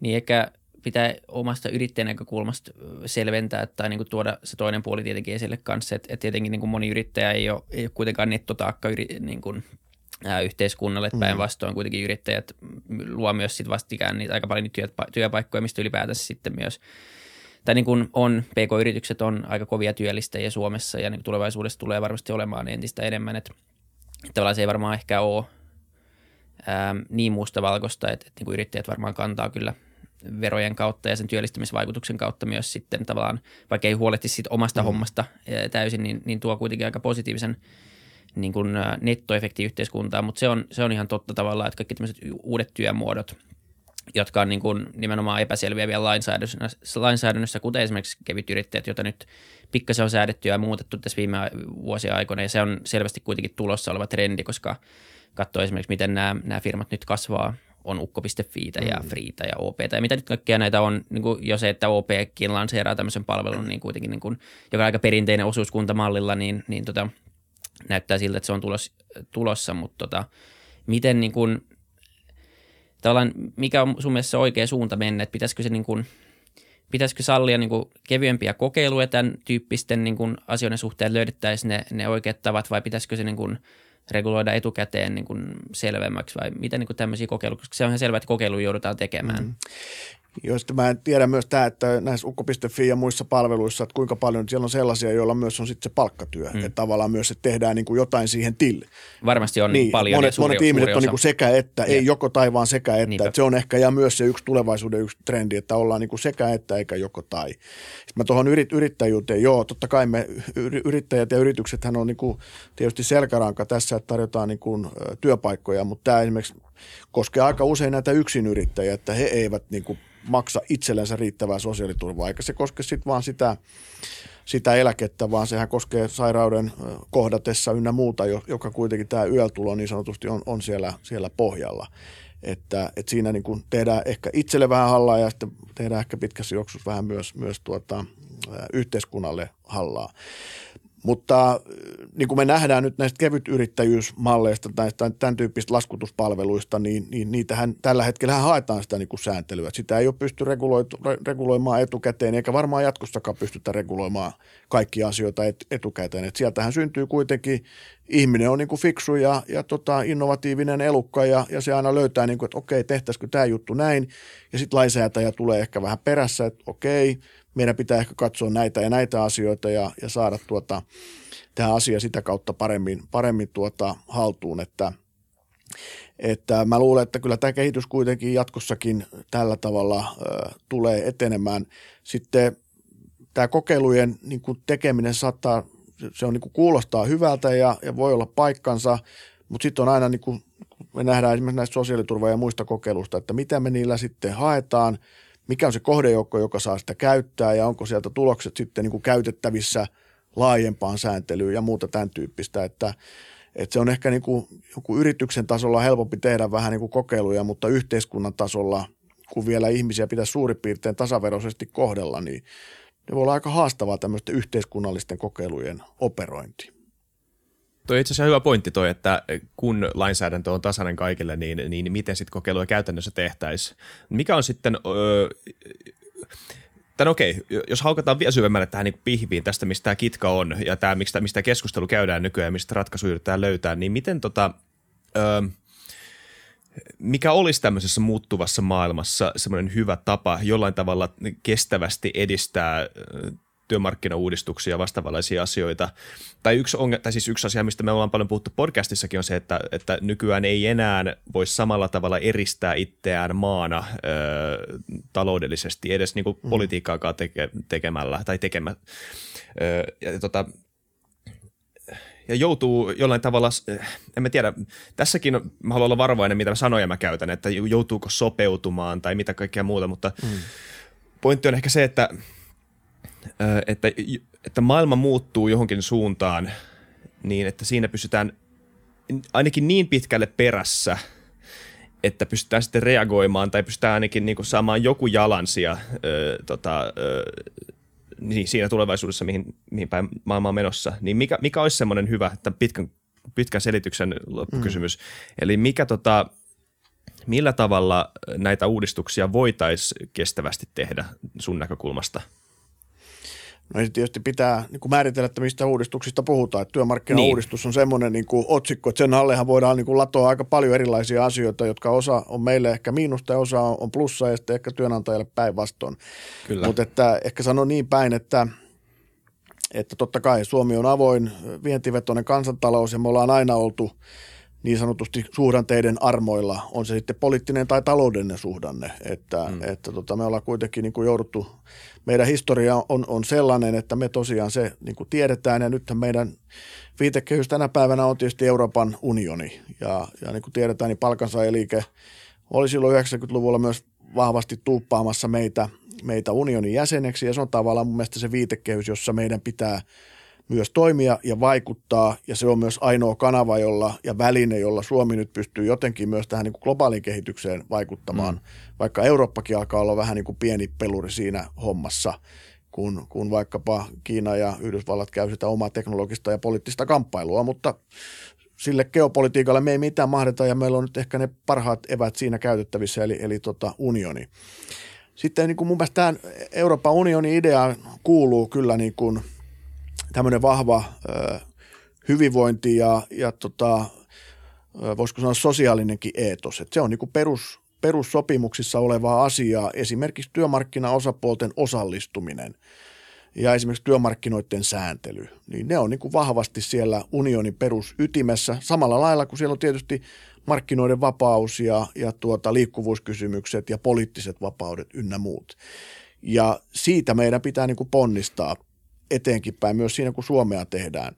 Niin eikä pitää omasta yrittäjän näkökulmasta selventää tai niin kuin tuoda se toinen puoli tietenkin esille kanssa, että, että tietenkin niin kuin moni yrittäjä ei ole, ei ole kuitenkaan nettotaakka yri, niin kuin yhteiskunnalle. Mm. Päinvastoin kuitenkin yrittäjät luo myös sit vastikään niitä aika paljon niitä työpaikkoja, mistä ylipäätänsä sitten myös tai niin kuin on, PK-yritykset on aika kovia työllistäjiä Suomessa ja niin tulevaisuudessa tulee varmasti olemaan entistä enemmän, että tavallaan se ei varmaan ehkä ole ää, niin mustavalkoista, että, että niin kuin yrittäjät varmaan kantaa kyllä verojen kautta ja sen työllistämisvaikutuksen kautta myös sitten tavallaan, vaikka ei huolehtisi siitä omasta mm. hommasta täysin, niin, niin tuo kuitenkin aika positiivisen niin kuin nettoefekti yhteiskuntaan, mutta se on, se on ihan totta tavallaan, että kaikki tämmöiset uudet työmuodot, jotka on niin kuin nimenomaan epäselviä vielä lainsäädännössä, lainsäädännössä, kuten esimerkiksi kevyt yrittäjät, joita nyt pikkasen on säädetty ja muutettu tässä viime vuosien aikoina, ja se on selvästi kuitenkin tulossa oleva trendi, koska katsoo esimerkiksi, miten nämä, nämä firmat nyt kasvaa, on ukko.fi ja mm. Freeta ja OP ja mitä nyt kaikkia näitä on, niin kuin jo se, että OPkin lanseeraa tämmöisen palvelun, niin kuitenkin niin kuin, joka on aika perinteinen osuuskuntamallilla, niin, niin tota, näyttää siltä, että se on tulos, tulossa, mutta tota, miten niin kuin, tavallaan, mikä on sun mielestä oikea suunta mennä, että pitäisikö se niin kuin, pitäisikö sallia niin kuin kevyempiä kokeiluja tämän tyyppisten niin kuin asioiden suhteen, löydettäisiin ne, ne oikeat tavat vai pitäisikö se niin reguloida etukäteen niin kuin selvemmäksi vai miten niin tämmöisiä kokeiluja, koska se on ihan selvä, että kokeiluja joudutaan tekemään. Mm joista mä tiedän myös tämä, että näissä ukko.fi ja muissa palveluissa, että kuinka paljon siellä on sellaisia, joilla myös on sitten se palkkatyö. Mm. Että tavallaan myös, että tehdään niin kuin jotain siihen tille. Varmasti on niin, paljon. Monet, suuri, monet ihmiset on niin kuin sekä että, ja. ei joko tai vaan sekä että. että. Se on ehkä ja myös se yksi tulevaisuuden yksi trendi, että ollaan niin kuin sekä että eikä joko tai. Sitten mä tuohon yrit, yrittäjyyteen, joo, totta kai me yrittäjät ja yrityksethän on niin kuin tietysti selkäranka tässä, että tarjotaan niin kuin työpaikkoja, mutta tämä esimerkiksi koskee aika usein näitä yksinyrittäjiä, että he eivät niin kuin maksa itsellensä riittävää sosiaaliturvaa, eikä se koske sitten vaan sitä, sitä eläkettä, vaan sehän koskee sairauden kohdatessa ynnä muuta, joka kuitenkin tämä yötulo niin sanotusti on, on siellä, siellä pohjalla. Että, että siinä niin kuin tehdään ehkä itselle vähän hallaa ja sitten tehdään ehkä pitkässä juoksussa vähän myös, myös tuota, yhteiskunnalle hallaa. Mutta niin kuin me nähdään nyt näistä kevytyrittäjyysmalleista tai tämän tyyppistä laskutuspalveluista, niin, niin niitähän tällä hetkellä haetaan sitä niin kuin sääntelyä. Sitä ei ole pysty reguloimaan etukäteen, eikä varmaan jatkossakaan pystytä reguloimaan kaikkia asioita et, etukäteen. Et sieltähän syntyy kuitenkin, ihminen on niin kuin fiksu ja, ja tota, innovatiivinen elukka ja, ja se aina löytää, niin kuin, että okei, tehtäisikö tämä juttu näin. Ja sitten lainsäätäjä tulee ehkä vähän perässä, että okei, meidän pitää ehkä katsoa näitä ja näitä asioita ja, ja saada tuota, tämä asia sitä kautta paremmin, paremmin tuota haltuun, että, että mä luulen, että kyllä tämä kehitys kuitenkin jatkossakin tällä tavalla ö, tulee etenemään. Sitten tämä kokeilujen niin kuin tekeminen saattaa, se on niin kuin kuulostaa hyvältä ja, ja voi olla paikkansa, mutta sitten on aina, niin kuin me nähdään esimerkiksi näistä sosiaaliturva- ja muista kokeilusta, että mitä me niillä sitten haetaan – mikä on se kohdejoukko, joka saa sitä käyttää ja onko sieltä tulokset sitten niin kuin käytettävissä laajempaan sääntelyyn ja muuta tämän tyyppistä, että, että se on ehkä niin kuin, joku yrityksen tasolla helpompi tehdä vähän niin kuin kokeiluja, mutta yhteiskunnan tasolla, kun vielä ihmisiä pitäisi suurin piirtein tasaveroisesti kohdella, niin ne voi olla aika haastavaa tämmöisten yhteiskunnallisten kokeilujen operointi. Toi itse asiassa hyvä pointti toi, että kun lainsäädäntö on tasainen kaikille, niin, niin miten sitten kokeiluja käytännössä tehtäisiin. Mikä on sitten... Öö, Tän okei, jos haukataan vielä syvemmälle tähän niin pihviin tästä, mistä tämä kitka on ja tämä, mistä, mistä keskustelu käydään nykyään ja mistä ratkaisu yritetään löytää, niin miten tota, öö, mikä olisi tämmöisessä muuttuvassa maailmassa semmoinen hyvä tapa jollain tavalla kestävästi edistää työmarkkinauudistuksia ja vastaavanlaisia asioita. Tai yksi, onge, tai siis yksi asia, mistä me ollaan paljon puhuttu podcastissakin, on se, että, että nykyään ei enää voi samalla tavalla eristää itseään maana ö, taloudellisesti, edes niin kuin mm. politiikkaakaan teke, tekemällä tai tekemä. Ö, ja, tota, ja joutuu jollain tavalla, en mä tiedä, tässäkin mä haluan olla varovainen, mitä sanoja mä käytän, että joutuuko sopeutumaan tai mitä kaikkea muuta, mutta mm. pointti on ehkä se, että – että, että maailma muuttuu johonkin suuntaan niin, että siinä pystytään ainakin niin pitkälle perässä, että pystytään sitten reagoimaan tai pystytään ainakin niin kuin saamaan joku jalansia ö, tota, ö, niin siinä tulevaisuudessa, mihin, mihin päin maailma on menossa. Niin mikä, mikä olisi semmoinen hyvä, että pitkän, pitkän selityksen loppukysymys. Mm. Eli mikä tota, millä tavalla näitä uudistuksia voitaisiin kestävästi tehdä sun näkökulmasta – No niin tietysti pitää niin kuin määritellä, että mistä uudistuksista puhutaan. Että työmarkkinauudistus niin. on semmoinen niin kuin otsikko, että sen allehan voidaan niin kuin latoa aika paljon erilaisia asioita, jotka osa on meille ehkä miinusta ja osa on plussa ja sitten ehkä työnantajalle päinvastoin. Mutta että ehkä sanon niin päin, että, että totta kai Suomi on avoin, vientivetoinen kansantalous ja me ollaan aina oltu – niin sanotusti suhdanteiden armoilla, on se sitten poliittinen tai taloudellinen suhdanne. Että, mm. että tota, me ollaan kuitenkin niin kuin jouduttu, meidän historia on, on sellainen, että me tosiaan se niin kuin tiedetään ja nythän meidän viitekehys tänä päivänä on tietysti Euroopan unioni. Ja, ja niin kuin tiedetään, niin palkansaajaliike oli silloin 90-luvulla myös vahvasti tuuppaamassa meitä, meitä unionin jäseneksi ja se on tavallaan mun mielestä se viitekehys, jossa meidän pitää – myös toimia ja vaikuttaa, ja se on myös ainoa kanava jolla, ja väline, jolla Suomi nyt pystyy jotenkin myös tähän niin kuin globaaliin kehitykseen vaikuttamaan, mm. vaikka Eurooppakin alkaa olla vähän niin kuin pieni peluri siinä hommassa, kun, kun vaikkapa Kiina ja Yhdysvallat käy sitä omaa teknologista ja poliittista kamppailua, mutta sille geopolitiikalle me ei mitään mahdeta, ja meillä on nyt ehkä ne parhaat evät siinä käytettävissä, eli, eli tota unioni. Sitten niin kuin mun mielestä tämä Euroopan unionin idea kuuluu kyllä niin kuin – tämmöinen vahva ö, hyvinvointi ja, ja tota, voisiko sanoa sosiaalinenkin eetos. Että se on niin perus, perussopimuksissa olevaa asiaa, esimerkiksi työmarkkinaosapuolten osallistuminen ja esimerkiksi työmarkkinoiden sääntely, niin ne on niin kuin vahvasti siellä unionin perusytimessä, samalla lailla kuin siellä on tietysti markkinoiden vapaus ja, ja tuota, liikkuvuuskysymykset ja poliittiset vapaudet ynnä muut. Ja siitä meidän pitää niin kuin ponnistaa eteenkin päin myös siinä, kun Suomea tehdään.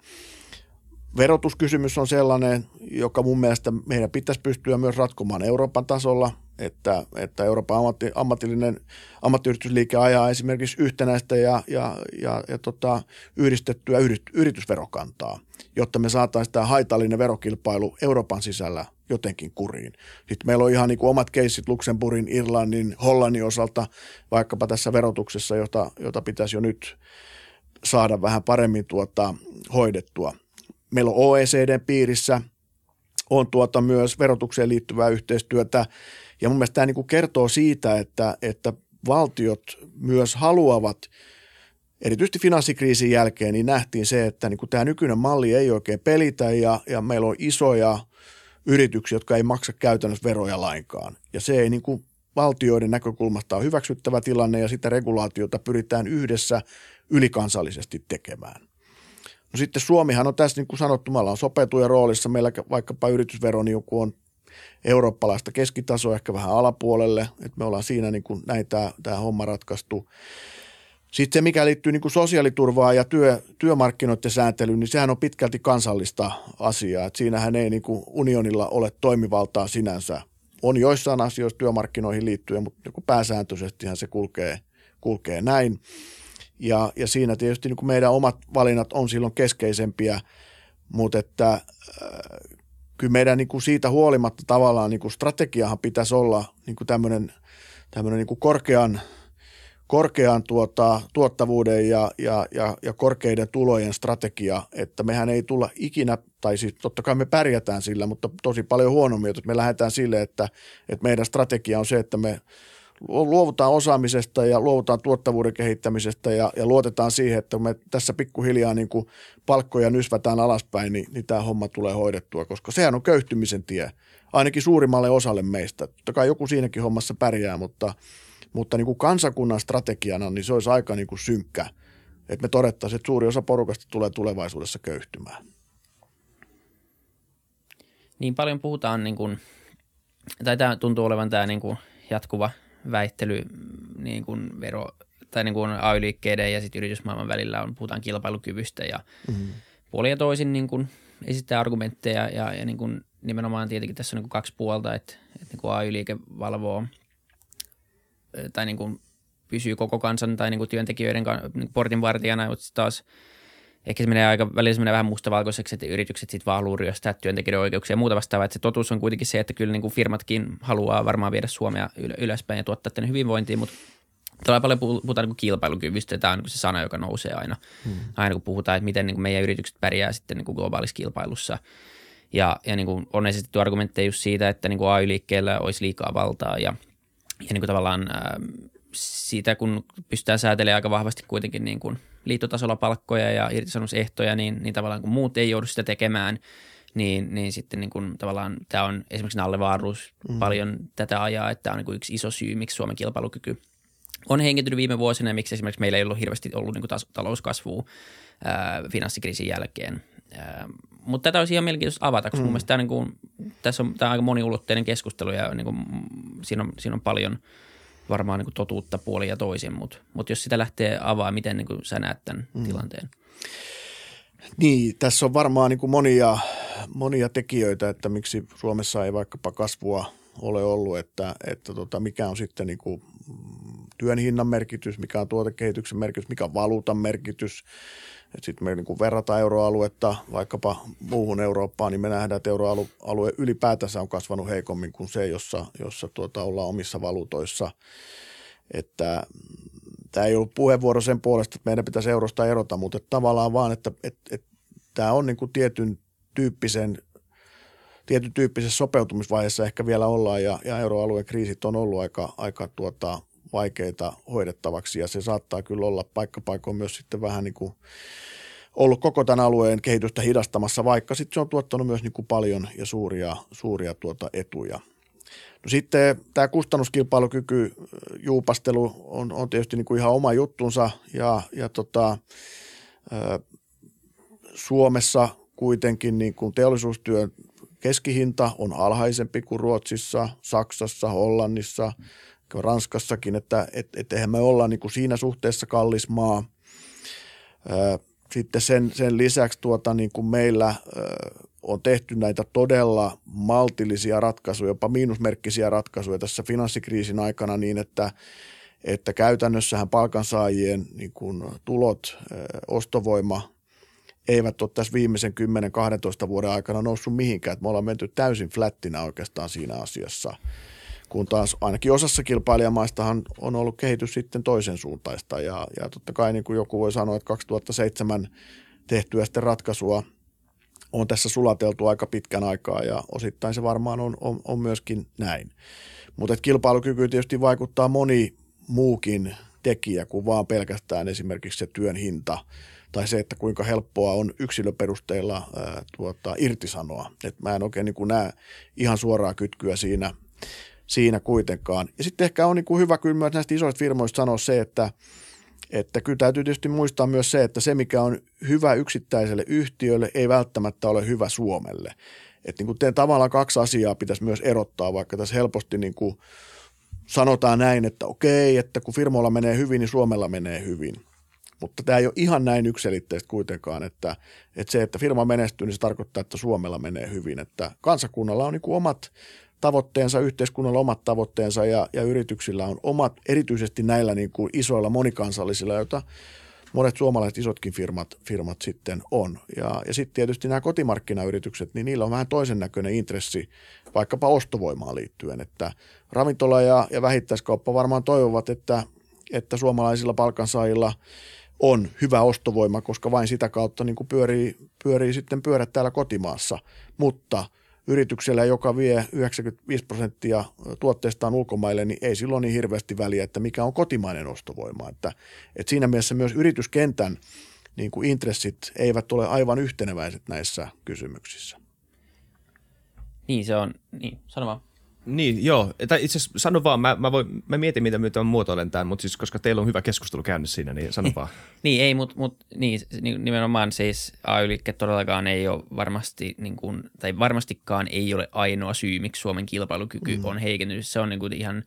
Verotuskysymys on sellainen, joka mun mielestä meidän pitäisi pystyä myös ratkomaan Euroopan tasolla, että, että Euroopan ammatti, ammatillinen ammattiyhdistysliike ajaa esimerkiksi yhtenäistä ja, ja, ja, ja tota, yhdistettyä yrit, yritysverokantaa, jotta me saataisiin tämä haitallinen verokilpailu Euroopan sisällä jotenkin kuriin. Sitten meillä on ihan niin kuin omat keissit Luxemburgin, Irlannin, Hollannin osalta vaikkapa tässä verotuksessa, jota, jota pitäisi jo nyt saada vähän paremmin tuota, hoidettua. Meillä on OECDn piirissä on tuota myös verotukseen liittyvää yhteistyötä ja mun mielestä tämä niin kuin kertoo siitä, että, että valtiot myös haluavat – erityisesti finanssikriisin jälkeen niin nähtiin se, että niin kuin tämä nykyinen malli ei oikein pelitä ja, ja meillä on isoja yrityksiä, jotka ei maksa käytännössä veroja lainkaan. Ja se ei niin kuin valtioiden näkökulmasta ole hyväksyttävä tilanne ja sitä regulaatiota pyritään yhdessä ylikansallisesti tekemään. No sitten Suomihan on tässä, niin kuin sanottu, me ollaan sopeutuja roolissa. Meillä vaikkapa yritysvero niin on eurooppalaista keskitasoa ehkä vähän alapuolelle, että me ollaan siinä niin kuin näin tämä, tämä homma ratkaistu. Sitten se, mikä liittyy niin kuin sosiaaliturvaan ja työ, työmarkkinoiden sääntelyyn, niin sehän on pitkälti kansallista asiaa. Että siinähän ei niin kuin unionilla ole toimivaltaa sinänsä. On joissain asioissa työmarkkinoihin liittyen, mutta niin pääsääntöisesti se kulkee, kulkee näin. Ja, ja siinä tietysti niin kuin meidän omat valinnat on silloin keskeisempiä, mutta että äh, kyllä meidän niin kuin siitä huolimatta tavallaan niin kuin strategiahan pitäisi olla niin kuin tämmöinen, tämmöinen niin kuin korkean – korkean tuota, tuottavuuden ja, ja, ja, ja korkeiden tulojen strategia, että mehän ei tulla ikinä, tai siis totta kai me pärjätään sillä, mutta tosi paljon huonommin, että me lähdetään sille, että, että meidän strategia on se, että me luovutaan osaamisesta ja luovutaan tuottavuuden kehittämisestä ja, ja luotetaan siihen, että me tässä pikkuhiljaa niin kuin palkkoja nysvätään alaspäin, niin, niin tämä homma tulee hoidettua, koska sehän on köyhtymisen tie, ainakin suurimmalle osalle meistä. Totta kai joku siinäkin hommassa pärjää, mutta – mutta niin kuin kansakunnan strategiana niin se olisi aika niin kuin synkkä, että me todettaisiin, että suuri osa porukasta tulee tulevaisuudessa köyhtymään. Niin paljon puhutaan, niin kuin, tai tämä tuntuu olevan tämä niin kuin jatkuva väittely niin kuin vero, tai niin kuin AY-liikkeiden ja sitten yritysmaailman välillä on, puhutaan kilpailukyvystä ja mm-hmm. puoli ja toisin niin kuin esittää argumentteja ja, ja niin kuin nimenomaan tietenkin tässä on niin kuin kaksi puolta, että, että niin kuin AY-liike valvoo – tai niin kuin pysyy koko kansan tai niin kuin työntekijöiden niin portinvartijana, mutta taas ehkä se menee aika välillä se menee vähän mustavalkoiseksi, että yritykset sitten vaan haluaa ryöstää työntekijöiden oikeuksia ja muuta vastaavaa. Että se totuus on kuitenkin se, että kyllä niin kuin firmatkin haluaa varmaan viedä Suomea ylöspäin ja tuottaa tänne hyvinvointiin, mutta Tällä paljon puhutaan niin kilpailukyvystä, tämä on niin se sana, joka nousee aina, hmm. aina kun puhutaan, että miten niin meidän yritykset pärjää sitten niin globaalissa kilpailussa. Ja, ja niin kuin on esitetty argumentteja just siitä, että niin kuin AY-liikkeellä olisi liikaa valtaa ja – ja niin kuin tavallaan ää, siitä, kun pystytään säätelemään aika vahvasti kuitenkin niin kuin liittotasolla palkkoja ja irtisanomusehtoja, niin, niin tavallaan kun muut ei joudu sitä tekemään, niin, niin sitten niin kuin tavallaan tämä on esimerkiksi Nalle Vaarus mm. paljon tätä ajaa, että tämä on niin yksi iso syy, miksi Suomen kilpailukyky on hengitynyt viime vuosina ja miksi esimerkiksi meillä ei ollut hirveästi ollut niin kuin talouskasvua ää, finanssikriisin jälkeen. Ää, mutta tätä olisi ihan mielenkiintoista avata, koska mm. mun mielestä tämä, niin kuin, tässä on, tämä on aika moniulotteinen keskustelu ja niin kuin, siinä, on, siinä on paljon varmaan niin kuin totuutta puoli ja toisin, mutta, mutta jos sitä lähtee avaa, miten niin kuin sä näet tämän mm. tilanteen? Niin, tässä on varmaan niin kuin monia, monia tekijöitä, että miksi Suomessa ei vaikkapa kasvua ole ollut, että, että tota, mikä on sitten niin kuin työn hinnan merkitys, mikä on tuotekehityksen merkitys, mikä on valuutan merkitys – sitten me niin verrataan euroaluetta vaikkapa muuhun Eurooppaan, niin me nähdään, että euroalue ylipäätänsä on kasvanut heikommin kuin se, jossa, jossa tuota, ollaan omissa valuutoissa. Että tämä ei ollut puheenvuoro sen puolesta, että meidän pitäisi eurosta erota, mutta että tavallaan vaan, että, että, että tämä on niin kuin tietyn tyyppisen tietyn tyyppisessä sopeutumisvaiheessa ehkä vielä ollaan ja, ja euroalueen kriisit on ollut aika, aika tuota, vaikeita hoidettavaksi. Ja se saattaa kyllä olla paikkapaikoin myös sitten vähän niin kuin ollut koko tämän alueen kehitystä hidastamassa, vaikka sitten se on tuottanut myös niin kuin paljon ja suuria, suuria tuota etuja. No sitten tämä kustannuskilpailukyky juupastelu on, on tietysti niin kuin ihan oma juttunsa. Ja, ja tota, Suomessa kuitenkin niin kuin teollisuustyön keskihinta on alhaisempi kuin Ruotsissa, Saksassa, Hollannissa, Ranskassakin, että et, et eihän me olla niin kuin siinä suhteessa kallis maa. sitten sen, sen lisäksi tuota, niin kuin meillä on tehty näitä todella maltillisia ratkaisuja, jopa miinusmerkkisiä ratkaisuja tässä finanssikriisin aikana niin, että, että käytännössähän palkansaajien niin kuin tulot, ostovoima eivät ole tässä viimeisen 10-12 vuoden aikana noussut mihinkään. Että me ollaan menty täysin flättinä oikeastaan siinä asiassa kun taas ainakin osassa kilpailijamaistahan on ollut kehitys sitten toisen suuntaista. Ja, ja totta kai niin kuin joku voi sanoa, että 2007 tehtyä sitten ratkaisua on tässä sulateltu aika pitkän aikaa ja osittain se varmaan on, on, on myöskin näin. Mutta kilpailukyky tietysti vaikuttaa moni muukin tekijä kuin vaan pelkästään esimerkiksi se työn hinta tai se, että kuinka helppoa on yksilöperusteilla ää, tuota, irtisanoa. Et mä en oikein niin näe ihan suoraa kytkyä siinä – siinä kuitenkaan. Ja sitten ehkä on niin kuin hyvä kyllä myös näistä isoista firmoista sanoa se, että, että kyllä täytyy tietysti muistaa myös se, että se mikä on hyvä yksittäiselle yhtiölle ei välttämättä ole hyvä Suomelle. Että niin kuin tavallaan kaksi asiaa pitäisi myös erottaa, vaikka tässä helposti niin kuin sanotaan näin, että okei, että kun firmoilla menee hyvin, niin Suomella menee hyvin. Mutta tämä ei ole ihan näin yksilitteistä kuitenkaan, että, että se, että firma menestyy, niin se tarkoittaa, että Suomella menee hyvin. Että kansakunnalla on niin kuin omat tavoitteensa, yhteiskunnalla omat tavoitteensa ja, ja yrityksillä on omat, erityisesti näillä niin kuin isoilla monikansallisilla, joita monet suomalaiset isotkin firmat, firmat sitten on. Ja, ja sitten tietysti nämä kotimarkkinayritykset, niin niillä on vähän toisen näköinen intressi vaikkapa ostovoimaan liittyen, että ravintola ja, ja vähittäiskauppa varmaan toivovat, että, että suomalaisilla palkansaajilla on hyvä ostovoima, koska vain sitä kautta niin kuin pyörii, pyörii sitten pyörät täällä kotimaassa, mutta – yrityksellä, joka vie 95 prosenttia tuotteistaan ulkomaille, niin ei silloin niin hirveästi väliä, että mikä on kotimainen ostovoima. Että, että siinä mielessä myös yrityskentän niin kuin intressit eivät ole aivan yhteneväiset näissä kysymyksissä. Niin se on, niin sano vaan. Niin, joo. Tai itse asiassa sano vaan, mä, mä, voin, mä mietin, mitä mä muotoilen tämän, mutta siis koska teillä on hyvä keskustelu käynyt siinä, niin sano vaan. [laughs] niin, ei, mutta mut, niin, nimenomaan siis AY-liike todellakaan ei ole varmasti, niin kuin, tai varmastikaan ei ole ainoa syy, miksi Suomen kilpailukyky mm. on heikentynyt. Se on niin kuin ihan,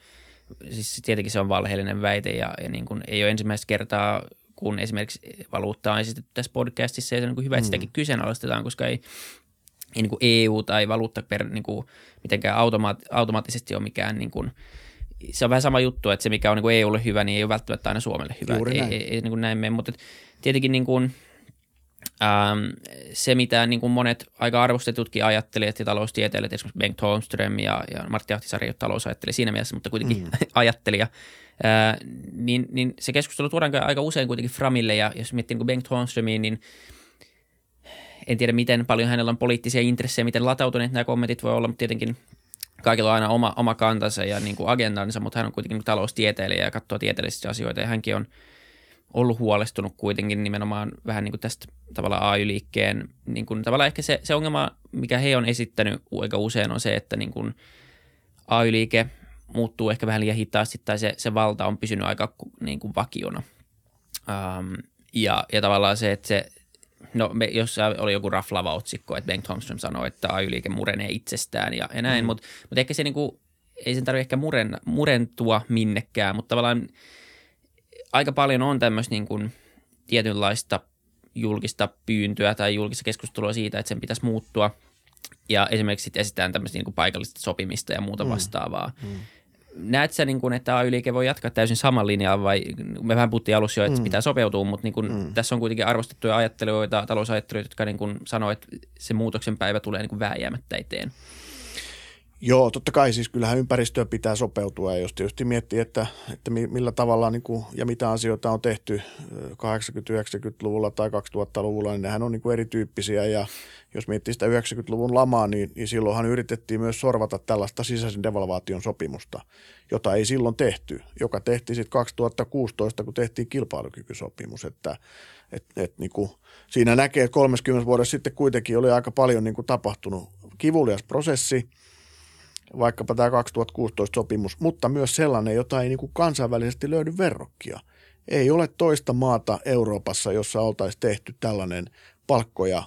siis tietenkin se on valheellinen väite ja, ja niin kuin, ei ole ensimmäistä kertaa kun esimerkiksi valuutta on esitetty tässä podcastissa, ja se on niin hyvä, että mm. sitäkin kyseenalaistetaan, koska ei, ei niin kuin EU tai valuutta per, niin kuin, mitenkään automaat, automaattisesti ole mikään niin kuin, se on vähän sama juttu, että se mikä on niin kuin EUlle hyvä, niin ei ole välttämättä aina Suomelle hyvä. Juuri näin. Ei, ei, ei niin kuin näin mene, mutta tietenkin niin kuin, ähm, se, mitä niin kuin monet aika arvostetutkin ajattelijat ja taloustieteilijät, esimerkiksi Bengt Holmström ja, ja Martti Ahtisaari ei ole talousajatteli siinä mielessä, mutta kuitenkin mm. [laughs] ajattelija, äh, niin, niin se keskustelu tuodaan aika usein kuitenkin Framille ja jos miettii niin kuin Bengt Holmströmiin, niin – en tiedä, miten paljon hänellä on poliittisia intressejä, miten latautuneet nämä kommentit voi olla, mutta tietenkin kaikilla on aina oma, oma kantansa ja niin kuin agendansa, mutta hän on kuitenkin taloustieteilijä ja katsoo tieteellisiä asioita ja hänkin on ollut huolestunut kuitenkin nimenomaan vähän niin kuin tästä tavallaan AY-liikkeen, niin kuin tavallaan ehkä se, se ongelma, mikä he on esittänyt aika usein on se, että niin kuin AY-liike muuttuu ehkä vähän liian hitaasti tai se, se valta on pysynyt aika niin kuin vakiona. Um, ja, ja tavallaan se, että se, no me, jos oli joku raflava otsikko, että Bengt Holmström sanoi, että AY-liike murenee itsestään ja, ja näin, mm. mutta mut ehkä se niinku, ei sen tarvitse ehkä muren, murentua minnekään, mutta tavallaan aika paljon on tämmöistä niinku tietynlaista julkista pyyntöä tai julkista keskustelua siitä, että sen pitäisi muuttua. Ja esimerkiksi sitten esitään tämmöistä niinku paikallista sopimista ja muuta mm. vastaavaa. Mm näet sä, niin kuin, että AY-liike voi jatkaa täysin saman linjalla vai me vähän puhuttiin alussa jo, että mm. pitää sopeutua, mutta niin kuin, mm. tässä on kuitenkin arvostettuja ajattelijoita, talousajattelijoita, jotka niin kuin sanoo, että se muutoksen päivä tulee niin kuin vääjäämättä eteen. Joo, totta kai siis kyllähän ympäristöä pitää sopeutua ja jos tietysti miettii, että, että millä tavalla niin kuin, ja mitä asioita on tehty 80-90-luvulla tai 2000-luvulla, niin nehän on niin kuin erityyppisiä ja jos miettii sitä 90-luvun lamaa, niin, niin silloinhan yritettiin myös sorvata tällaista sisäisen devalvaation sopimusta, jota ei silloin tehty, joka tehtiin sitten 2016, kun tehtiin kilpailukykysopimus, että et, et, niin kuin, siinä näkee, että 30 vuodessa sitten kuitenkin oli aika paljon niin kuin tapahtunut kivulias prosessi – vaikkapa tämä 2016 sopimus, mutta myös sellainen, jota ei niin kuin kansainvälisesti löydy verrokkia. Ei ole toista maata Euroopassa, jossa oltaisiin tehty tällainen palkkoja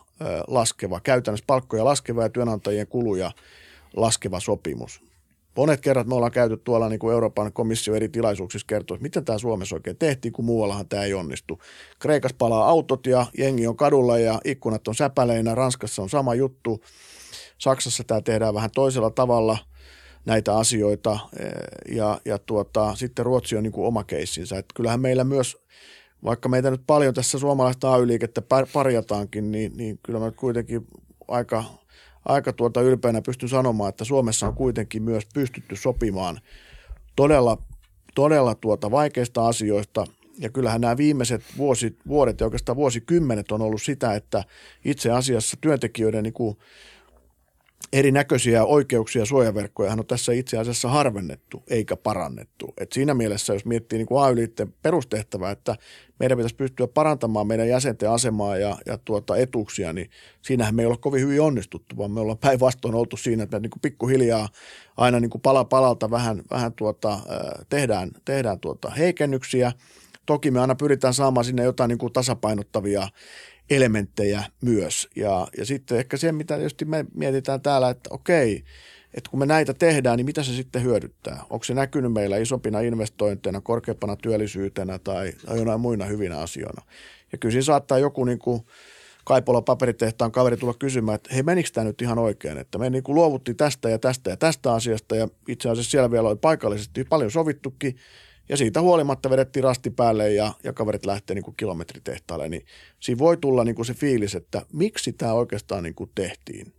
laskeva, käytännössä palkkoja laskeva ja työnantajien kuluja laskeva sopimus. Monet kerrat me ollaan käyty tuolla niin kuin Euroopan komissio eri tilaisuuksissa kertoa, että miten tämä Suomessa oikein tehtiin, kun muuallahan tämä ei onnistu. Kreikassa palaa autot ja jengi on kadulla ja ikkunat on säpäleinä, Ranskassa on sama juttu. Saksassa tämä tehdään vähän toisella tavalla näitä asioita eh, ja, ja tuota, sitten Ruotsi on niin kuin oma keissinsä. Että kyllähän meillä myös, vaikka meitä nyt paljon tässä suomalaista AY-liikettä parjataankin, niin, niin kyllä me kuitenkin aika – aika tuota ylpeänä pystyn sanomaan, että Suomessa on kuitenkin myös pystytty sopimaan todella, todella tuota vaikeista asioista. Ja kyllähän nämä viimeiset vuosi, vuodet ja oikeastaan vuosikymmenet on ollut sitä, että itse asiassa työntekijöiden niin kuin erinäköisiä oikeuksia ja suojaverkkoja on tässä itse asiassa harvennettu eikä parannettu. Et siinä mielessä, jos miettii niin kuin AY-liitteen perustehtävää, että meidän pitäisi pystyä parantamaan meidän jäsenten asemaa ja, ja tuota etuuksia, niin siinähän me ei ole kovin hyvin onnistuttu, vaan me ollaan päinvastoin oltu siinä, että me niin kuin pikkuhiljaa aina niin kuin pala palalta vähän, vähän tuota, tehdään, tehdään tuota heikennyksiä. Toki me aina pyritään saamaan sinne jotain niin kuin tasapainottavia elementtejä myös. Ja, ja sitten ehkä se, mitä tietysti me mietitään täällä, että okei, että kun me näitä tehdään, niin mitä se sitten hyödyttää? Onko se näkynyt meillä isompina investointeina, korkeampana työllisyytenä tai, tai jonain muina hyvinä asioina? Ja kyllä siinä saattaa joku niin kuin Kaipola paperitehtaan kaveri tulla kysymään, että hei menikö tämä nyt ihan oikein, että me niin kuin luovuttiin tästä ja tästä ja tästä asiasta ja itse asiassa siellä vielä oli paikallisesti paljon sovittukin ja siitä huolimatta vedettiin rasti päälle ja, ja kaverit lähtee niin kilometritehtaalle, niin siinä voi tulla niin kuin se fiilis, että miksi tämä oikeastaan niin kuin tehtiin.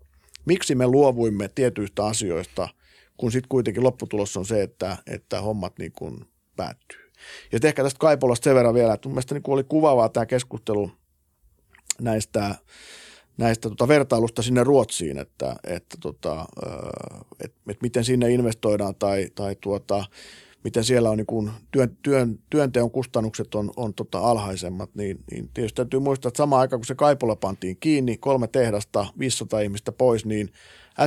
Miksi me luovuimme tietyistä asioista, kun sitten kuitenkin lopputulos on se, että, että hommat niin kuin päättyy. Ja ehkä tästä Kaipolasta sen verran vielä, että mun mielestä niin kuin oli kuvaavaa tämä keskustelu näistä, näistä tota vertailusta sinne Ruotsiin, että, että, tota, että, että miten sinne investoidaan tai, tai tuota, miten siellä on niin kuin työn, työn, työnteon kustannukset on, on tota alhaisemmat, niin, niin tietysti täytyy muistaa, että samaan aikaan kun se Kaipola pantiin kiinni, kolme tehdasta, 500 ihmistä pois, niin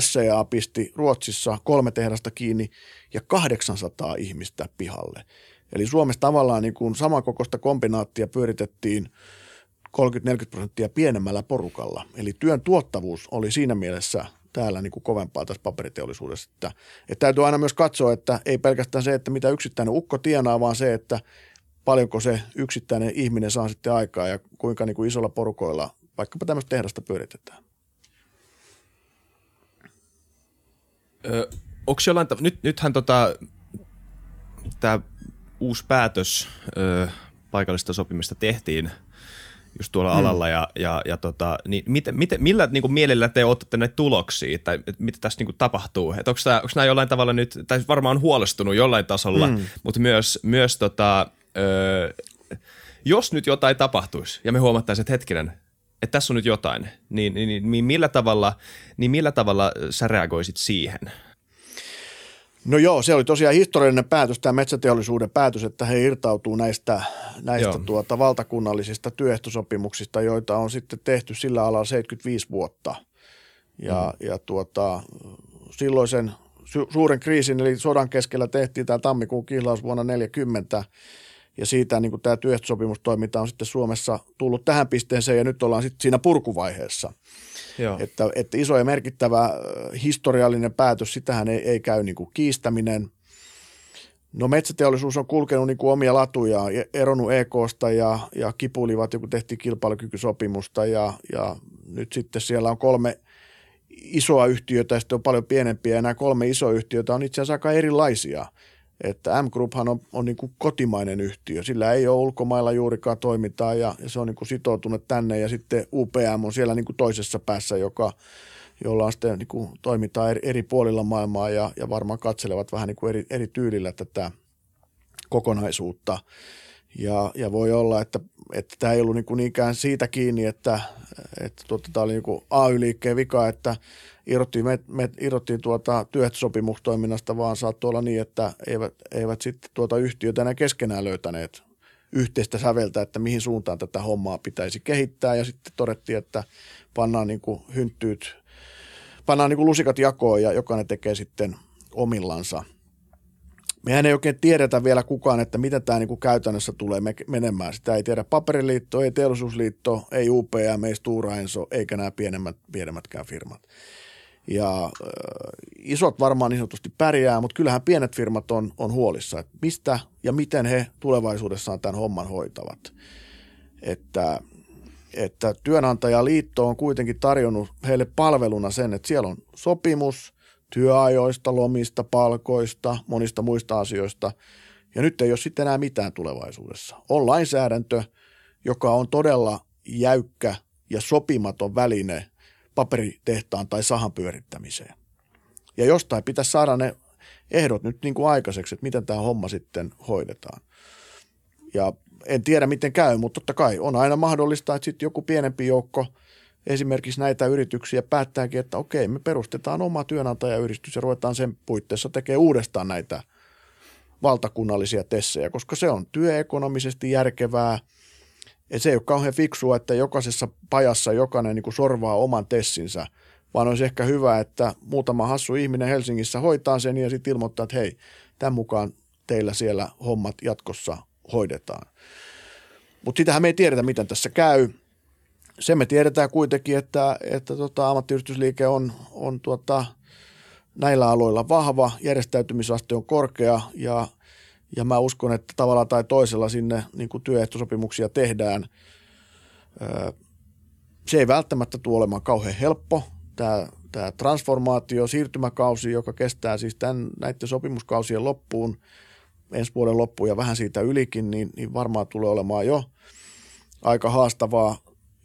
SCA pisti Ruotsissa kolme tehdasta kiinni ja 800 ihmistä pihalle. Eli Suomessa tavallaan niin kuin samankokoista kombinaattia pyöritettiin 30-40 prosenttia pienemmällä porukalla. Eli työn tuottavuus oli siinä mielessä täällä niin kuin kovempaa tässä paperiteollisuudessa. Että, että täytyy aina myös katsoa, että ei pelkästään se, että mitä yksittäinen ukko tienaa, vaan se, että paljonko se yksittäinen ihminen saa sitten aikaa ja kuinka niin kuin isolla porukoilla vaikkapa tämmöistä tehdasta pyöritetään. Ö, onko jollain, nyt, nythän tota, tämä uusi päätös ö, paikallista sopimista tehtiin – just tuolla mm. alalla ja, ja, ja tota, niin miten, miten, millä niin kuin mielellä te otatte näitä tuloksia tai mitä tässä niin kuin tapahtuu? Että onko, tämä, onko nämä jollain tavalla nyt, tai varmaan on huolestunut jollain tasolla, mm. mutta myös, myös tota, ö, jos nyt jotain tapahtuisi ja me huomattaisiin, että hetkinen, että tässä on nyt jotain, niin, niin, niin, niin, millä, tavalla, niin millä tavalla sä reagoisit siihen? No joo, se oli tosiaan historiallinen päätös, tämä metsäteollisuuden päätös, että he irtautuu näistä, näistä tuota, valtakunnallisista työehtosopimuksista, joita on sitten tehty sillä alalla 75 vuotta. Ja, mm. ja tuota, silloisen su- suuren kriisin, eli sodan keskellä tehtiin tämä tammikuun kihlaus vuonna 40, ja siitä niin kuin tämä työehtosopimustoiminta on sitten Suomessa tullut tähän pisteeseen, ja nyt ollaan sitten siinä purkuvaiheessa – Joo. Että, että iso ja merkittävä historiallinen päätös, sitähän ei, ei käy niin kuin kiistäminen. No metsäteollisuus on kulkenut niin kuin omia latuja, eronnut EKsta ja, ja kipulivat, joku tehtiin kilpailukykysopimusta ja, ja nyt sitten siellä on kolme isoa yhtiötä ja sitten on paljon pienempiä ja nämä kolme isoa yhtiötä on itse asiassa aika erilaisia – että M-Grouphan on, on niin kuin kotimainen yhtiö. Sillä ei ole ulkomailla juurikaan toimintaa ja, ja se on niin kuin sitoutunut tänne. Ja sitten UPM on siellä niin kuin toisessa päässä, joka, jolla on sitten niin kuin toimintaa eri, eri puolilla maailmaa ja, ja varmaan katselevat vähän niin kuin eri, eri tyylillä tätä kokonaisuutta. Ja, ja voi olla, että, että tämä ei ollut niin kuin niinkään siitä kiinni, että, että tuota, tämä oli niin kuin AY-liikkeen vika, että irrottiin, me, me irrottiin tuota työehtosopimustoiminnasta, vaan saattoi olla niin, että eivät, eivät sitten tuota yhtiötä enää keskenään löytäneet yhteistä säveltä, että mihin suuntaan tätä hommaa pitäisi kehittää. Ja sitten todettiin, että pannaan niin kuin hynttyyt, pannaan niin kuin lusikat jakoon ja jokainen tekee sitten omillansa – Mehän ei oikein tiedetä vielä kukaan, että miten tämä niin kuin käytännössä tulee menemään. Sitä ei tiedä Paperiliitto, ei Teollisuusliitto, ei UPM, ei Stura Enso, eikä nämä pienemmät, pienemmätkään firmat. Ja äh, isot varmaan niin sanotusti pärjää, mutta kyllähän pienet firmat on, on huolissa, että mistä ja miten he tulevaisuudessaan tämän homman hoitavat. Että, että työnantajaliitto on kuitenkin tarjonnut heille palveluna sen, että siellä on sopimus työajoista, lomista, palkoista, monista muista asioista. Ja nyt ei ole sitten enää mitään tulevaisuudessa. On lainsäädäntö, joka on todella jäykkä ja sopimaton väline paperitehtaan tai sahan pyörittämiseen. Ja jostain pitäisi saada ne ehdot nyt niin kuin aikaiseksi, että miten tämä homma sitten hoidetaan. Ja en tiedä miten käy, mutta totta kai on aina mahdollista, että sitten joku pienempi joukko esimerkiksi näitä yrityksiä päättääkin, että okei, me perustetaan oma työnantajayhdistys ja ruvetaan sen puitteissa tekemään uudestaan näitä valtakunnallisia tessejä, koska se on työekonomisesti järkevää – et se ei ole kauhean fiksua, että jokaisessa pajassa jokainen niin kuin sorvaa oman tessinsä, vaan olisi ehkä hyvä, että muutama hassu ihminen Helsingissä hoitaa sen ja sitten ilmoittaa, että hei, tämän mukaan teillä siellä hommat jatkossa hoidetaan. Mutta sitähän me ei tiedetä, miten tässä käy. Se me tiedetään kuitenkin, että, että tota, ammattiyhdistysliike on, on tuota, näillä aloilla vahva, järjestäytymisaste on korkea ja ja mä uskon, että tavalla tai toisella sinne niin kuin työehtosopimuksia tehdään. Se ei välttämättä tule olemaan kauhean helppo. Tämä, tämä transformaatio, siirtymäkausi, joka kestää siis tämän, näiden sopimuskausien loppuun, ensi vuoden loppuun ja vähän siitä ylikin, niin, niin varmaan tulee olemaan jo aika haastavaa.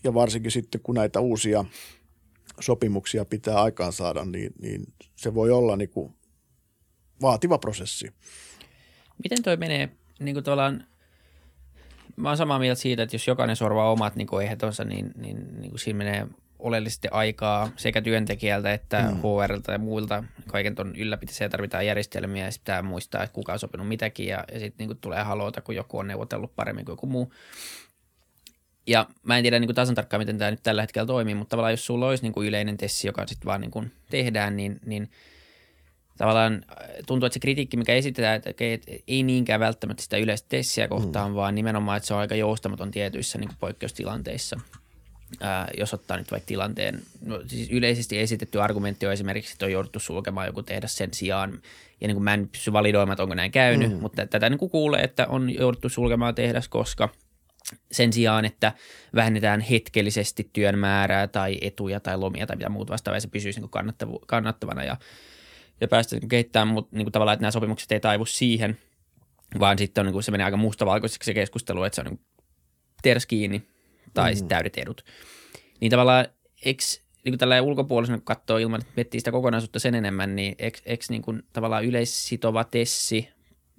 Ja varsinkin sitten, kun näitä uusia sopimuksia pitää aikaan saada, niin, niin se voi olla niin kuin vaativa prosessi. Miten toi menee niin kuin tavallaan, mä oon samaa mieltä siitä, että jos jokainen sorvaa omat niin ehtonsa, niin, niin, niin kuin siinä menee oleellisesti aikaa sekä työntekijältä että mm. HRlta ja muilta. Kaiken tuon ylläpitämiseen tarvitaan järjestelmiä ja pitää muistaa, että kuka on sopinut mitäkin ja, ja sitten niin tulee halota, kun joku on neuvotellut paremmin kuin joku muu. Ja mä en tiedä niin kuin tasan tarkkaan, miten tämä nyt tällä hetkellä toimii, mutta tavallaan jos sulla olisi niin kuin yleinen tessi, joka sitten vaan niin kuin tehdään, niin, niin – tavallaan äh, tuntuu, että se kritiikki, mikä esitetään, että, okay, että ei niinkään välttämättä sitä yleistä tessiä kohtaan, mm. vaan nimenomaan, että se on aika joustamaton tietyissä niin kuin poikkeustilanteissa. Ää, äh, jos ottaa nyt vaikka tilanteen, no siis yleisesti esitetty argumentti on esimerkiksi, että on jouduttu sulkemaan joku tehdä sen sijaan, ja niin kuin mä en pysy validoimaan, että onko näin käynyt, mm. mutta tätä niin kuin kuulee, että on jouduttu sulkemaan tehdä, koska sen sijaan, että vähennetään hetkellisesti työn määrää tai etuja tai lomia tai mitä muuta vastaavaa, se pysyisi niin kannattavana ja ja päästä niin kehittämään, mutta niin kuin tavallaan, että nämä sopimukset ei taivu siihen, vaan sitten on, niin kuin, se menee aika mustavalkoiseksi se keskustelu, että se on niin tehdä kiinni tai mm. sitten täydet edut. Niin tavallaan, eikö niin kuin tällä ulkopuolisena, kun katsoo ilman, että miettii sitä kokonaisuutta sen enemmän, niin eikö, eikö niin kuin tavallaan yleissitova tessi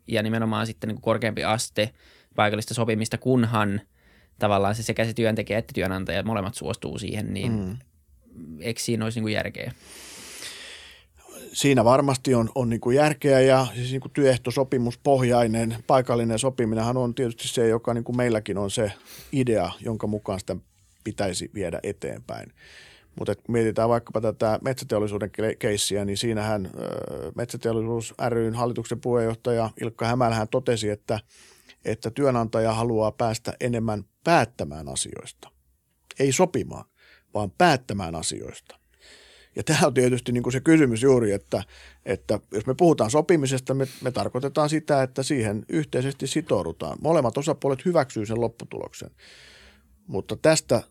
ja nimenomaan sitten niin kuin korkeampi aste paikallista sopimista, kunhan tavallaan se sekä se työntekijä että työnantaja molemmat suostuu siihen, niin mm. eikö siinä olisi niin kuin järkeä? Siinä varmasti on, on niin kuin järkeä ja siis niin kuin työehtosopimuspohjainen paikallinen sopiminenhan on tietysti se, joka niin kuin meilläkin on se idea, jonka mukaan sitä pitäisi viedä eteenpäin. Mutta kun mietitään vaikkapa tätä metsäteollisuuden keissiä, niin siinähän Metsäteollisuus ryn hallituksen puheenjohtaja Ilkka Hämälhän totesi, että, että työnantaja haluaa päästä enemmän päättämään asioista. Ei sopimaan, vaan päättämään asioista. Ja tämä on tietysti niin kuin se kysymys juuri, että, että jos me puhutaan sopimisesta, me, me tarkoitetaan sitä, että siihen yhteisesti sitoudutaan. Molemmat osapuolet hyväksyy sen lopputuloksen. Mutta tästä,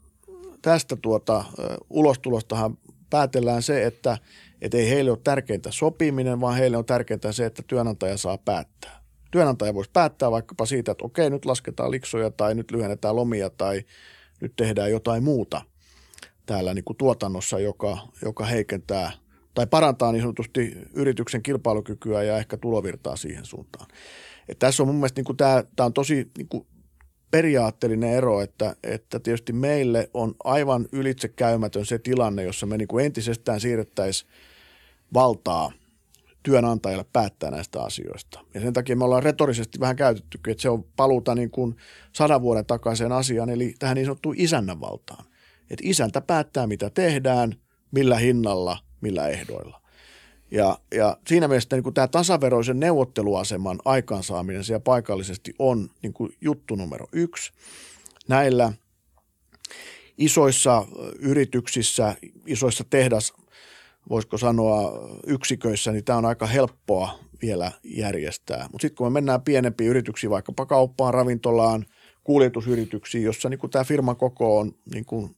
tästä tuota, ulostulostahan päätellään se, että, että ei heille ole tärkeintä sopiminen, vaan heille on tärkeintä se, että työnantaja saa päättää. Työnantaja voisi päättää vaikkapa siitä, että okei, nyt lasketaan liksoja tai nyt lyhennetään lomia tai nyt tehdään jotain muuta – täällä niin kuin tuotannossa, joka, joka heikentää tai parantaa niin sanotusti yrityksen kilpailukykyä ja ehkä tulovirtaa siihen suuntaan. Et tässä on mun mielestä niin kuin tämä, tämä on tosi niin kuin periaatteellinen ero, että, että tietysti meille on aivan ylitsekäymätön se tilanne, jossa me niin kuin entisestään siirrettäisiin valtaa työnantajalle päättää näistä asioista. Ja sen takia me ollaan retorisesti vähän käytettykin, että se on paluuta niin kuin sadan vuoden takaiseen asiaan, eli tähän niin sanottuun isännän valtaan että isäntä päättää, mitä tehdään, millä hinnalla, millä ehdoilla. Ja, ja siinä mielessä niin kuin tämä tasaveroisen neuvotteluaseman aikaansaaminen siellä paikallisesti on niin kuin juttu numero yksi. Näillä isoissa yrityksissä, isoissa tehdas voisiko sanoa yksiköissä, niin tämä on aika helppoa vielä järjestää. Mutta sitten kun me mennään pienempiin yrityksiin, vaikkapa kauppaan, ravintolaan, kuljetusyrityksiin, jossa niin tämä firman koko on niin kuin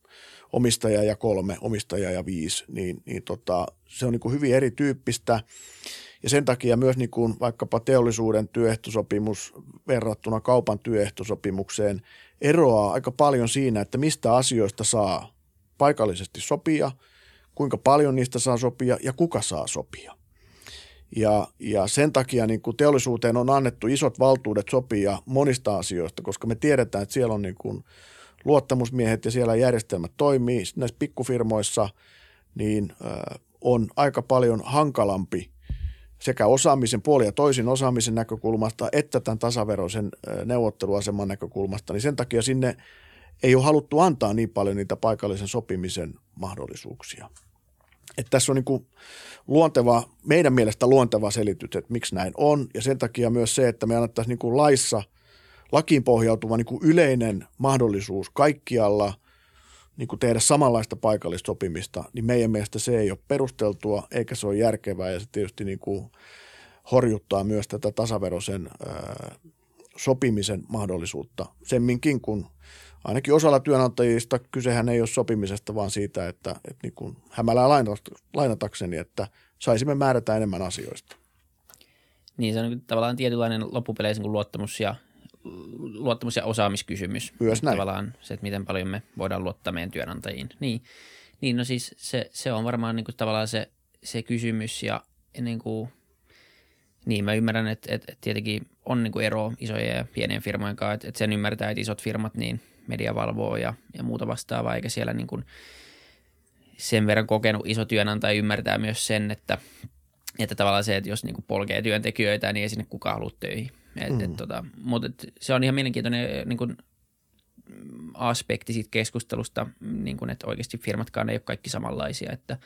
omistaja ja kolme, omistaja ja viisi, niin, niin tota, se on niin kuin hyvin erityyppistä. Ja sen takia myös niin kuin vaikkapa teollisuuden työehtosopimus verrattuna kaupan työehtosopimukseen eroaa aika paljon siinä, että mistä asioista saa paikallisesti sopia, kuinka paljon niistä saa sopia ja kuka saa sopia. Ja, ja sen takia niin kuin teollisuuteen on annettu isot valtuudet sopia monista asioista, koska me tiedetään, että siellä on niin kuin luottamusmiehet ja siellä järjestelmät toimii. Sitten näissä pikkufirmoissa niin on aika paljon hankalampi sekä osaamisen puoli ja toisin osaamisen näkökulmasta että tämän tasaveroisen neuvotteluaseman näkökulmasta, niin sen takia sinne ei ole haluttu antaa niin paljon niitä paikallisen sopimisen mahdollisuuksia. Että tässä on niin kuin luonteva, meidän mielestä luonteva selitys, että miksi näin on, ja sen takia myös se, että me annettaisiin niin kuin laissa, lakiin pohjautuva niin kuin yleinen mahdollisuus kaikkialla niin kuin tehdä samanlaista paikallista sopimista, niin meidän mielestä se ei ole perusteltua, eikä se ole järkevää, ja se tietysti niin kuin horjuttaa myös tätä tasaveroisen ää, sopimisen mahdollisuutta. Semminkin, kun ainakin osalla työnantajista kysehän ei ole sopimisesta, vaan siitä, että, että niin kuin hämälää lainatakseni, että saisimme määrätä enemmän asioista. Niin, se on tavallaan tietynlainen loppupeleissä luottamus ja, luottamus- ja osaamiskysymys. Myös näin. Tavallaan se, että miten paljon me voidaan luottaa meidän työnantajiin. Niin, niin no siis se, se on varmaan niin kuin tavallaan se, se kysymys ja niin kuin, niin mä ymmärrän, että, että, että tietenkin on niin kuin ero isojen ja pienien firmojen kanssa, että, että sen ymmärtää, että isot firmat niin – media valvoo ja, ja muuta vastaavaa, eikä siellä niin kuin sen verran kokenut iso työnantaja ymmärtää myös sen, että, että tavallaan se, että jos niin kuin polkee työntekijöitä, niin ei sinne kukaan halua töihin. Et, mm. et, tota, mutta et, se on ihan mielenkiintoinen niin kuin aspekti siitä keskustelusta, niin kuin, että oikeasti firmatkaan ei ole kaikki samanlaisia, että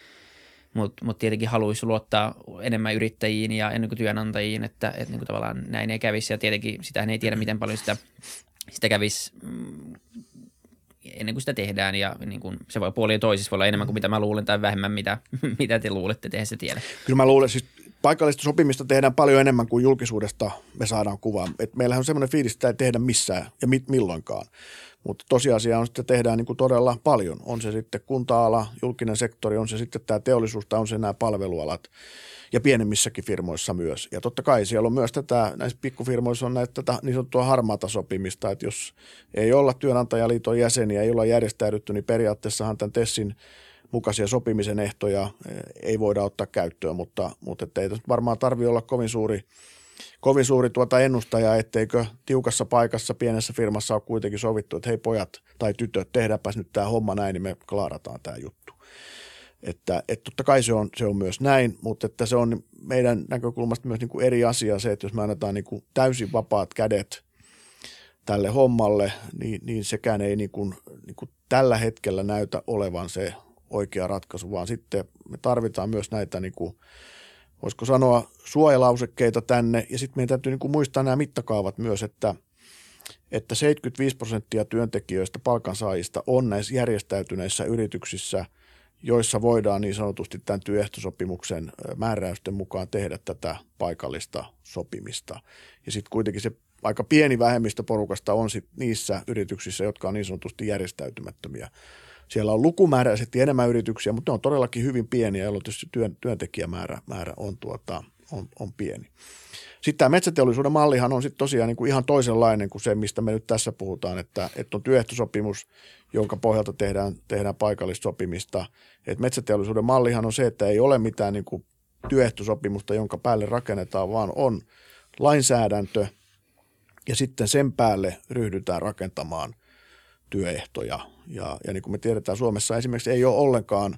mutta mut tietenkin haluaisi luottaa enemmän yrittäjiin ja ennen kuin työnantajiin, että, että niin kuin tavallaan näin ei kävisi. Ja tietenkin sitä ei tiedä, miten paljon sitä sitä kävisi mm, ennen kuin sitä tehdään ja niin kuin, se voi puoli ja toisissa voi olla enemmän kuin mitä mä luulen tai vähemmän mitä, [laughs] mitä te luulette tehdä se tiedä. Kyllä mä luulen, siis paikallista sopimista tehdään paljon enemmän kuin julkisuudesta me saadaan kuvaa. Et meillähän on semmoinen fiilis, että ei tehdä missään ja mit, milloinkaan. Mutta tosiasia on, että tehdään niin kuin todella paljon. On se sitten kunta-ala, julkinen sektori, on se sitten tämä teollisuus tai on se nämä palvelualat ja pienemmissäkin firmoissa myös. Ja totta kai siellä on myös tätä, näissä pikkufirmoissa on näitä tätä niin sanottua harmaata sopimista, että jos ei olla työnantajaliiton jäseniä, ei olla järjestäydytty, niin periaatteessahan tämän TESSin mukaisia sopimisen ehtoja eh, ei voida ottaa käyttöön, mutta, mutta ei varmaan tarvi olla kovin suuri, kovin suuri tuota ennustaja, etteikö tiukassa paikassa pienessä firmassa ole kuitenkin sovittu, että hei pojat tai tytöt, tehdäpäs nyt tämä homma näin, niin me klaarataan tämä juttu. Että, että totta kai se on, se on myös näin, mutta että se on meidän näkökulmasta myös niin kuin eri asia se, että jos me annetaan niin kuin täysin vapaat kädet tälle hommalle, niin, niin sekään ei niin kuin, niin kuin tällä hetkellä näytä olevan se oikea ratkaisu, vaan sitten me tarvitaan myös näitä, niin kuin, voisiko sanoa, suojalausekkeita tänne, ja sitten meidän täytyy niin kuin muistaa nämä mittakaavat myös, että, että 75 prosenttia työntekijöistä, palkansaajista on näissä järjestäytyneissä yrityksissä – joissa voidaan niin sanotusti tämän työehtosopimuksen määräysten mukaan tehdä tätä paikallista sopimista. Ja sitten kuitenkin se aika pieni vähemmistö porukasta on sit niissä yrityksissä, jotka on niin sanotusti järjestäytymättömiä. Siellä on lukumääräisesti enemmän yrityksiä, mutta ne on todellakin hyvin pieniä, jolloin tietysti työn, työntekijämäärä määrä on, tuota, on, on pieni. Sitten tämä metsäteollisuuden mallihan on sitten tosiaan niin kuin ihan toisenlainen kuin se, mistä me nyt tässä puhutaan, että, että on työehtosopimus, jonka pohjalta tehdään, tehdään paikallista sopimista. Et metsäteollisuuden mallihan on se, että ei ole mitään niin kuin työehtosopimusta, jonka päälle rakennetaan, vaan on lainsäädäntö ja sitten sen päälle ryhdytään rakentamaan työehtoja. Ja, ja niin kuin me tiedetään, Suomessa esimerkiksi ei ole ollenkaan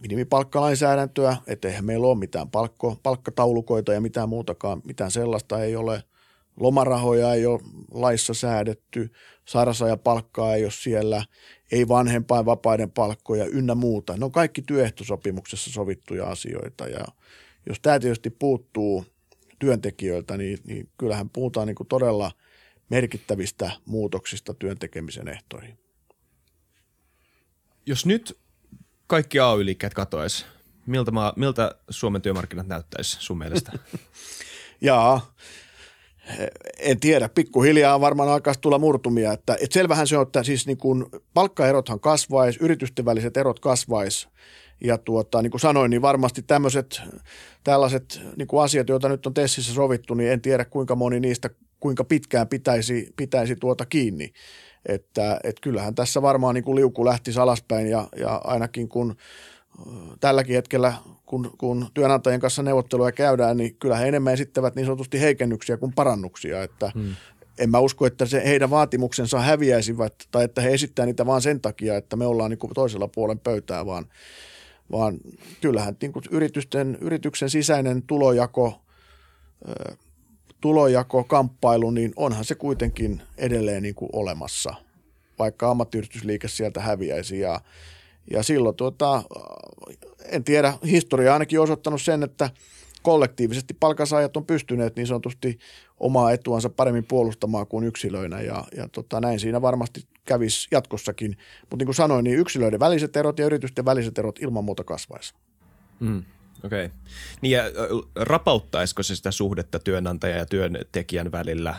minimipalkkalainsäädäntöä, että eihän meillä ole mitään palkko, palkkataulukoita ja mitään muutakaan, mitään sellaista ei ole. Lomarahoja ei ole laissa säädetty, palkkaa ei ole siellä, ei vanhempainvapaiden palkkoja ynnä muuta. Ne on kaikki työehtosopimuksessa sovittuja asioita ja jos tämä tietysti puuttuu työntekijöiltä, niin, niin kyllähän puhutaan niin kuin todella merkittävistä muutoksista työntekemisen ehtoihin. Jos nyt kaikki AY-liikkeet katoaisi Miltä, maa, miltä Suomen työmarkkinat näyttäisi sun mielestä? [laughs] Jaa, en tiedä, pikkuhiljaa varmaan alkaisi tulla murtumia. Että, että selvähän se on, että siis niin kuin palkkaerothan kasvaisi, yritysten väliset erot kasvaisi. Ja tuota, niin kuin sanoin, niin varmasti tämmöiset tällaiset niin kuin asiat, joita nyt on Tessissä sovittu, niin en tiedä kuinka moni niistä, kuinka pitkään pitäisi, pitäisi tuota kiinni. Että, että kyllähän tässä varmaan niin kuin liuku lähti alaspäin ja, ja ainakin kun tälläkin hetkellä, kun, kun työnantajien kanssa neuvotteluja käydään, niin kyllä he enemmän esittävät niin sanotusti heikennyksiä kuin parannuksia, että hmm. en mä usko, että se heidän vaatimuksensa häviäisivät tai että he esittävät niitä vain sen takia, että me ollaan niin kuin toisella puolen pöytää, vaan, vaan kyllähän niin kuin yritysten, yrityksen sisäinen tulojako, tulojako, kamppailu, niin onhan se kuitenkin edelleen niin kuin olemassa, vaikka ammattiyhdistysliike sieltä häviäisi ja ja silloin tuota, en tiedä, historia ainakin osoittanut sen, että kollektiivisesti palkansaajat on pystyneet niin sanotusti omaa etuansa paremmin puolustamaan kuin yksilöinä ja, ja tota, näin siinä varmasti kävisi jatkossakin. Mutta niin kuin sanoin, niin yksilöiden väliset erot ja yritysten väliset erot ilman muuta kasvaisi. Mm. Okei. Okay. Niin ja rapauttaisiko se sitä suhdetta työnantajan ja työntekijän välillä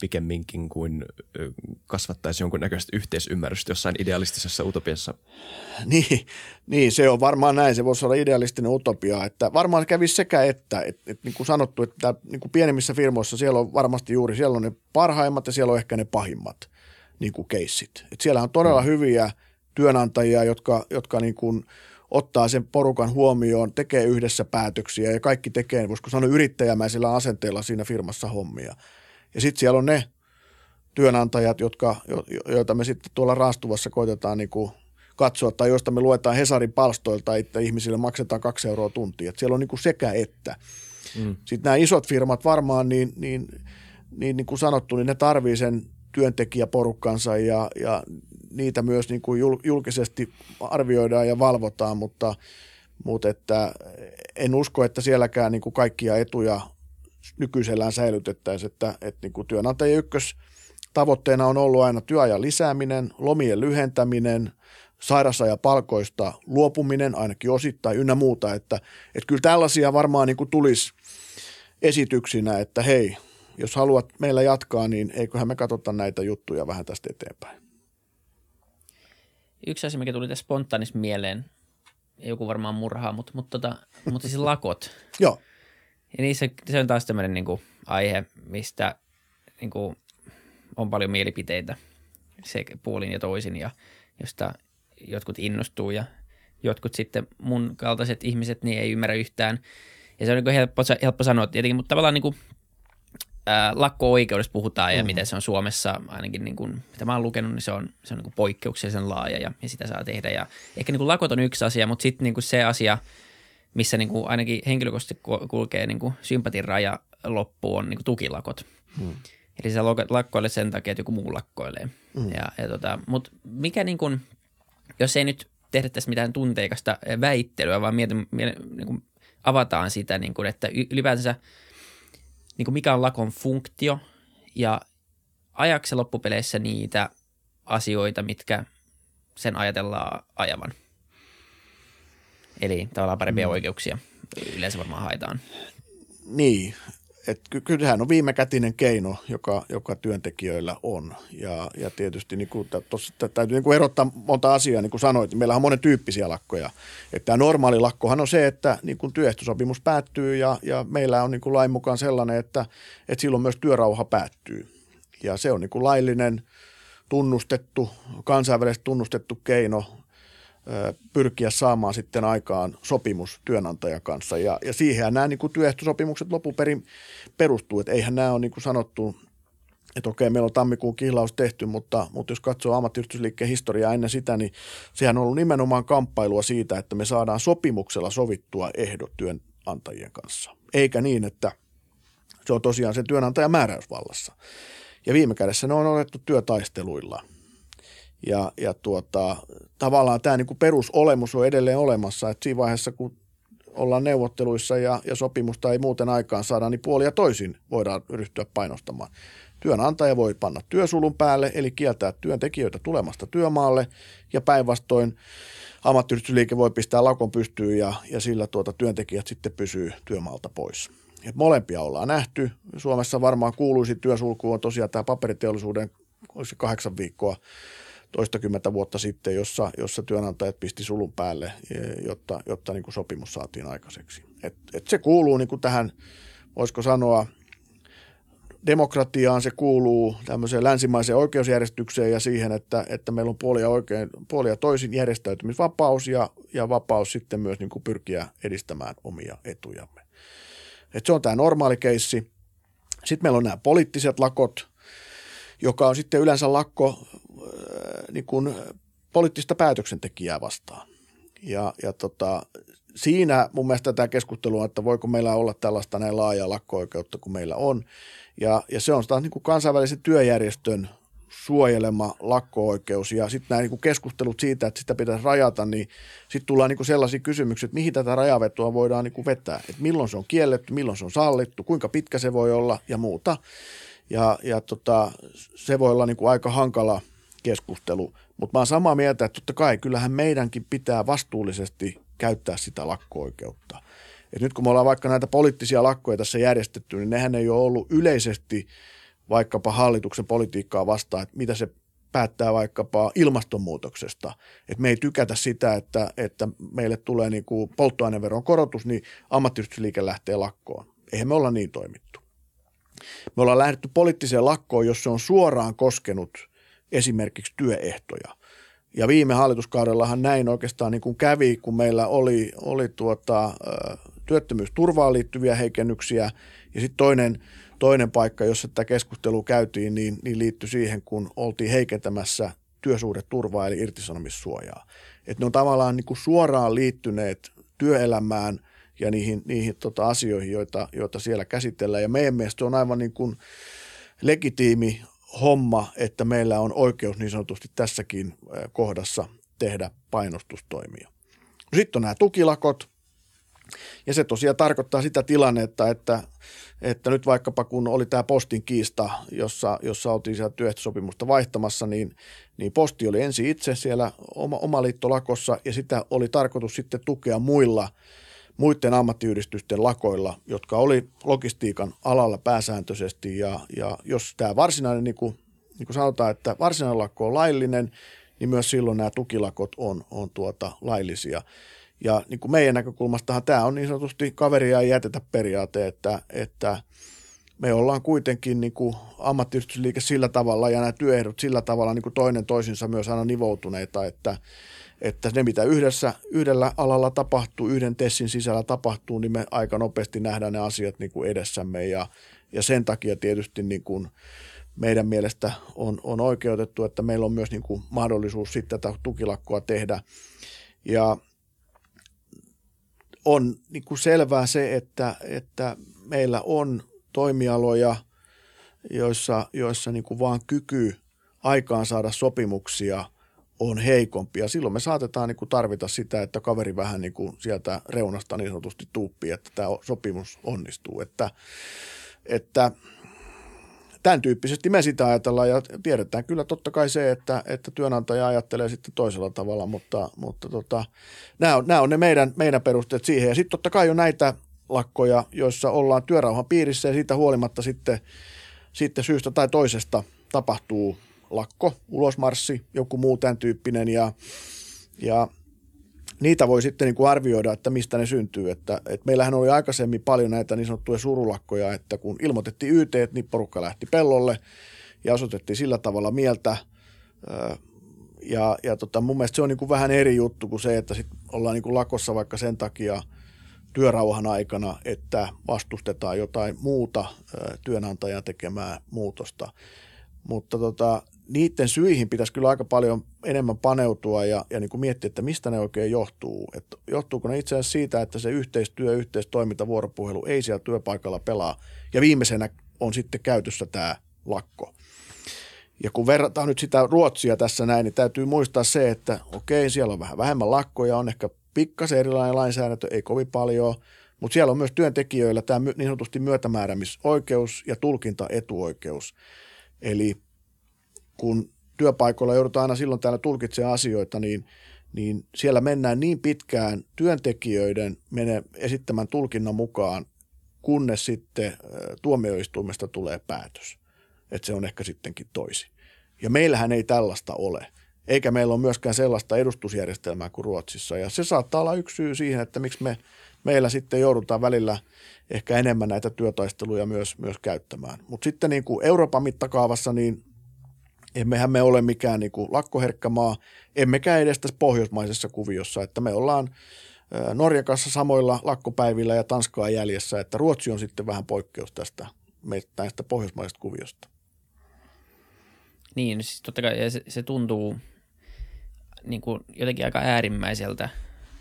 pikemminkin kuin kasvattaisi jonkunnäköistä yhteisymmärrystä jossain idealistisessa utopiassa. Niin, niin, se on varmaan näin. Se voisi olla idealistinen utopia. Että varmaan kävisi sekä että, että, että niin kuin sanottu, että niin kuin pienemmissä firmoissa siellä on varmasti juuri, siellä on ne parhaimmat ja siellä on ehkä ne pahimmat niin kuin keissit. Että siellä on todella mm. hyviä työnantajia, jotka, jotka niin kuin ottaa sen porukan huomioon, tekee yhdessä päätöksiä ja kaikki tekee, voisiko sanoa yrittäjämäisillä asenteilla siinä firmassa hommia – ja sitten siellä on ne työnantajat, jotka, jo, joita me sitten tuolla raastuvassa koitetaan niin kuin katsoa, tai joista me luetaan Hesarin palstoilta, että ihmisille maksetaan kaksi euroa tuntia. Et siellä on niin kuin sekä että. Mm. Sitten nämä isot firmat varmaan, niin, niin, niin, niin kuin sanottu, niin ne tarvii sen työntekijäporukkansa ja, ja niitä myös niin kuin julkisesti arvioidaan ja valvotaan, mutta, mutta että en usko, että sielläkään niin kuin kaikkia etuja nykyisellään säilytettäisiin, että, että niin kuin työnantajien ykkös tavoitteena on ollut aina työajan lisääminen, lomien lyhentäminen, sairasajan palkoista luopuminen ainakin osittain ynnä muuta, että, että kyllä tällaisia varmaan niin kuin tulisi esityksinä, että hei, jos haluat meillä jatkaa, niin eiköhän me katsota näitä juttuja vähän tästä eteenpäin. Yksi asia, mikä tuli tässä spontaanis mieleen, joku varmaan murhaa, mutta, mutta, tota, mutta siis lakot. [laughs] Joo. Ja niissä se on taas tämmöinen niin kuin aihe, mistä niin kuin on paljon mielipiteitä se puolin ja toisin ja josta jotkut innostuu ja jotkut sitten mun kaltaiset ihmiset niin ei ymmärrä yhtään. Ja se on niin helppo, helppo sanoa tietenkin, mutta tavallaan niin kuin, ää, lakko-oikeudesta puhutaan ja mm-hmm. miten se on Suomessa ainakin, niin kuin, mitä mä oon lukenut, niin se on, se on niin kuin poikkeuksellisen laaja ja, ja sitä saa tehdä. Ja ehkä niin kuin lakot on yksi asia, mutta sitten niin kuin se asia – missä niin kuin ainakin henkilökohtaisesti kulkee niin kuin sympatin raja loppuun on niin kuin tukilakot. Hmm. Eli se lakkoilee sen takia, että joku muu lakkoilee. Hmm. Ja, ja tota, Mutta mikä niin kuin, jos ei nyt tehdä tässä mitään tunteikasta väittelyä, vaan mietin, niin kuin avataan sitä, niin kuin, että ylipäänsä niin kuin mikä on lakon funktio ja ajaksi loppupeleissä niitä asioita, mitkä sen ajatellaan ajavan – Eli tavallaan parempia mm. oikeuksia yleensä varmaan haetaan. Niin, että kyllähän on viimekätinen keino, joka, joka työntekijöillä on. Ja, ja tietysti niin kuin, tossa, täytyy niin kuin erottaa monta asiaa, niin kuin sanoit. Meillä on monen tyyppisiä lakkoja. Että tämä normaali lakkohan on se, että niin kuin työehtosopimus päättyy ja, ja meillä on niin kuin lain mukaan sellainen, että, että silloin myös työrauha päättyy. Ja se on niin kuin laillinen, tunnustettu, kansainvälisesti tunnustettu keino pyrkiä saamaan sitten aikaan sopimus työnantajan kanssa. Ja, ja siihen nämä niin kuin työehtosopimukset lopuperin perustuu, että eihän nämä ole niin kuin sanottu, että okei, meillä on tammikuun kihlaus tehty, mutta, mutta jos katsoo ammattiyhdistysliikkeen historiaa ennen sitä, niin sehän on ollut nimenomaan kamppailua siitä, että me saadaan sopimuksella sovittua ehdot työnantajien kanssa. Eikä niin, että se on tosiaan sen työnantajan määräysvallassa. Ja viime kädessä ne on otettu työtaisteluilla – ja, ja tuota, tavallaan tämä niin kuin perusolemus on edelleen olemassa, että siinä vaiheessa, kun ollaan neuvotteluissa ja, ja sopimusta ei muuten aikaan saada, niin puolia toisin voidaan ryhtyä painostamaan. Työnantaja voi panna työsulun päälle, eli kieltää työntekijöitä tulemasta työmaalle, ja päinvastoin ammattiyhdistysliike voi pistää lakon pystyyn ja, ja sillä tuota työntekijät sitten pysyy työmaalta pois. Et molempia ollaan nähty. Suomessa varmaan kuuluisi työsulku on tosiaan tämä paperiteollisuuden olisi kahdeksan viikkoa toistakymmentä vuotta sitten, jossa, jossa työnantajat pisti sulun päälle, jotta, jotta niin kuin sopimus saatiin aikaiseksi. Et, et se kuuluu niin kuin tähän, voisiko sanoa, demokratiaan, se kuuluu tämmöiseen länsimaiseen oikeusjärjestykseen ja siihen, että, että meillä on puolia, oikein, puolia toisin järjestäytymisvapaus ja, ja vapaus sitten myös niin kuin pyrkiä edistämään omia etujamme. Et se on tämä normaali keissi. Sitten meillä on nämä poliittiset lakot, joka on sitten yleensä lakko niin kuin poliittista päätöksentekijää vastaan. Ja, ja tota, siinä mun mielestä tämä keskustelu on, että voiko meillä olla tällaista näin laajaa lakko-oikeutta kuin meillä on. Ja, ja se on taas niin kuin kansainvälisen työjärjestön suojelema lakko-oikeus ja sitten nämä niin keskustelut siitä, että sitä pitäisi rajata, niin sitten tullaan niin sellaisia kysymyksiä, että mihin tätä rajavetoa voidaan niin vetää, että milloin se on kielletty, milloin se on sallittu, kuinka pitkä se voi olla ja muuta. Ja, ja tota, se voi olla niin kuin aika hankala keskustelu, mutta mä oon samaa mieltä, että totta kai kyllähän meidänkin pitää vastuullisesti käyttää sitä lakko-oikeutta. Et nyt kun me ollaan vaikka näitä poliittisia lakkoja tässä järjestetty, niin nehän ei ole ollut yleisesti vaikkapa hallituksen politiikkaa vastaan, että mitä se päättää vaikkapa ilmastonmuutoksesta. Että me ei tykätä sitä, että, että meille tulee niin kuin polttoaineveron korotus, niin ammattiyhdistysliike lähtee lakkoon. Eihän me olla niin toimittu. Me ollaan lähdetty poliittiseen lakkoon, jos se on suoraan koskenut esimerkiksi työehtoja. Ja viime hallituskaudellahan näin oikeastaan niin kuin kävi, kun meillä oli, oli tuota, työttömyysturvaan liittyviä heikennyksiä. Ja sitten toinen, toinen paikka, jossa tätä keskustelua käytiin, niin, niin liittyi siihen, kun oltiin heikentämässä työsuhdeturvaa eli irtisanomissuojaa. Että ne on tavallaan niin kuin suoraan liittyneet työelämään – ja niihin, niihin tota asioihin, joita, joita siellä käsitellään. Ja meidän mielestä on aivan niin kuin legitiimi homma, että meillä on oikeus niin sanotusti tässäkin kohdassa tehdä painostustoimia. Sitten on nämä tukilakot, ja se tosiaan tarkoittaa sitä tilannetta, että, että nyt vaikkapa kun oli tämä postin kiista, jossa, jossa oltiin siellä työehtosopimusta vaihtamassa, niin, niin posti oli ensin itse siellä oma, omaliittolakossa ja sitä oli tarkoitus sitten tukea muilla – muiden ammattiyhdistysten lakoilla, jotka oli logistiikan alalla pääsääntöisesti. Ja, ja jos tämä varsinainen, niin kuin, niin kuin sanotaan, että varsinainen lakko on laillinen, niin myös silloin nämä tukilakot on, on tuota laillisia. Ja niin kuin meidän näkökulmastahan tämä on niin sanotusti kaveria ei jätetä periaate, että, että me ollaan kuitenkin niin kuin ammattiyhdistysliike sillä tavalla ja nämä työehdot sillä tavalla niin kuin toinen toisinsa myös aina nivoutuneita, että, että ne mitä yhdessä, yhdellä alalla tapahtuu, yhden tessin sisällä tapahtuu, niin me aika nopeasti nähdään ne asiat niin kuin edessämme. Ja, ja sen takia tietysti niin kuin meidän mielestä on, on oikeutettu, että meillä on myös niin kuin mahdollisuus sitten tätä tukilakkoa tehdä. Ja on niin kuin selvää se, että, että meillä on toimialoja, joissa, joissa niin kuin vaan kyky aikaan saada sopimuksia – on heikompi. Ja silloin me saatetaan niin kuin tarvita sitä, että kaveri vähän niin kuin sieltä reunasta niin sanotusti tuuppii, että tämä sopimus onnistuu. Että, että tämän tyyppisesti me sitä ajatellaan ja tiedetään kyllä totta kai se, että, että työnantaja ajattelee sitten toisella tavalla, mutta, mutta tota, nämä, on, nämä on ne meidän, meidän perusteet siihen. Ja sitten totta kai on näitä lakkoja, joissa ollaan työrauhan piirissä ja siitä huolimatta sitten, sitten syystä tai toisesta tapahtuu lakko, ulosmarssi, joku muu tämän tyyppinen ja, ja niitä voi sitten niin kuin arvioida, että mistä ne syntyy. Että, että meillähän oli aikaisemmin paljon näitä niin sanottuja surulakkoja, että kun ilmoitettiin YT, niin porukka lähti pellolle ja osoitettiin sillä tavalla mieltä. Ja, ja tota, mun mielestä se on niin kuin vähän eri juttu kuin se, että sit ollaan niin kuin lakossa vaikka sen takia työrauhan aikana, että vastustetaan jotain muuta työnantajan tekemää muutosta. Mutta tota, niiden syihin pitäisi kyllä aika paljon enemmän paneutua ja, ja niin kuin miettiä, että mistä ne oikein johtuu. Että johtuuko ne itse asiassa siitä, että se yhteistyö, yhteistoiminta, vuoropuhelu ei siellä työpaikalla pelaa. Ja viimeisenä on sitten käytössä tämä lakko. Ja kun verrataan nyt sitä Ruotsia tässä näin, niin täytyy muistaa se, että okei, siellä on vähän vähemmän lakkoja, on ehkä pikkasen erilainen lainsäädäntö, ei kovin paljon, mutta siellä on myös työntekijöillä tämä niin sanotusti myötämääräämisoikeus ja tulkintaetuoikeus. Eli kun työpaikoilla joudutaan aina silloin täällä tulkitsemaan asioita, niin, niin siellä mennään niin pitkään työntekijöiden mene esittämän tulkinnan mukaan, kunnes sitten tuomioistuimesta tulee päätös, että se on ehkä sittenkin toisin. Ja meillähän ei tällaista ole, eikä meillä ole myöskään sellaista edustusjärjestelmää kuin Ruotsissa. Ja se saattaa olla yksi syy siihen, että miksi me meillä sitten joudutaan välillä ehkä enemmän näitä työtaisteluja myös, myös käyttämään. Mutta sitten niin kuin Euroopan mittakaavassa, niin emmehän me ole mikään niin kuin lakkoherkkä maa, emmekä edes tässä pohjoismaisessa kuviossa, että me ollaan Norjan kanssa samoilla lakkopäivillä ja Tanskaa jäljessä, että Ruotsi on sitten vähän poikkeus tästä näistä pohjoismaisesta kuviosta. Niin, siis totta kai se, se tuntuu niin kuin jotenkin aika äärimmäiseltä,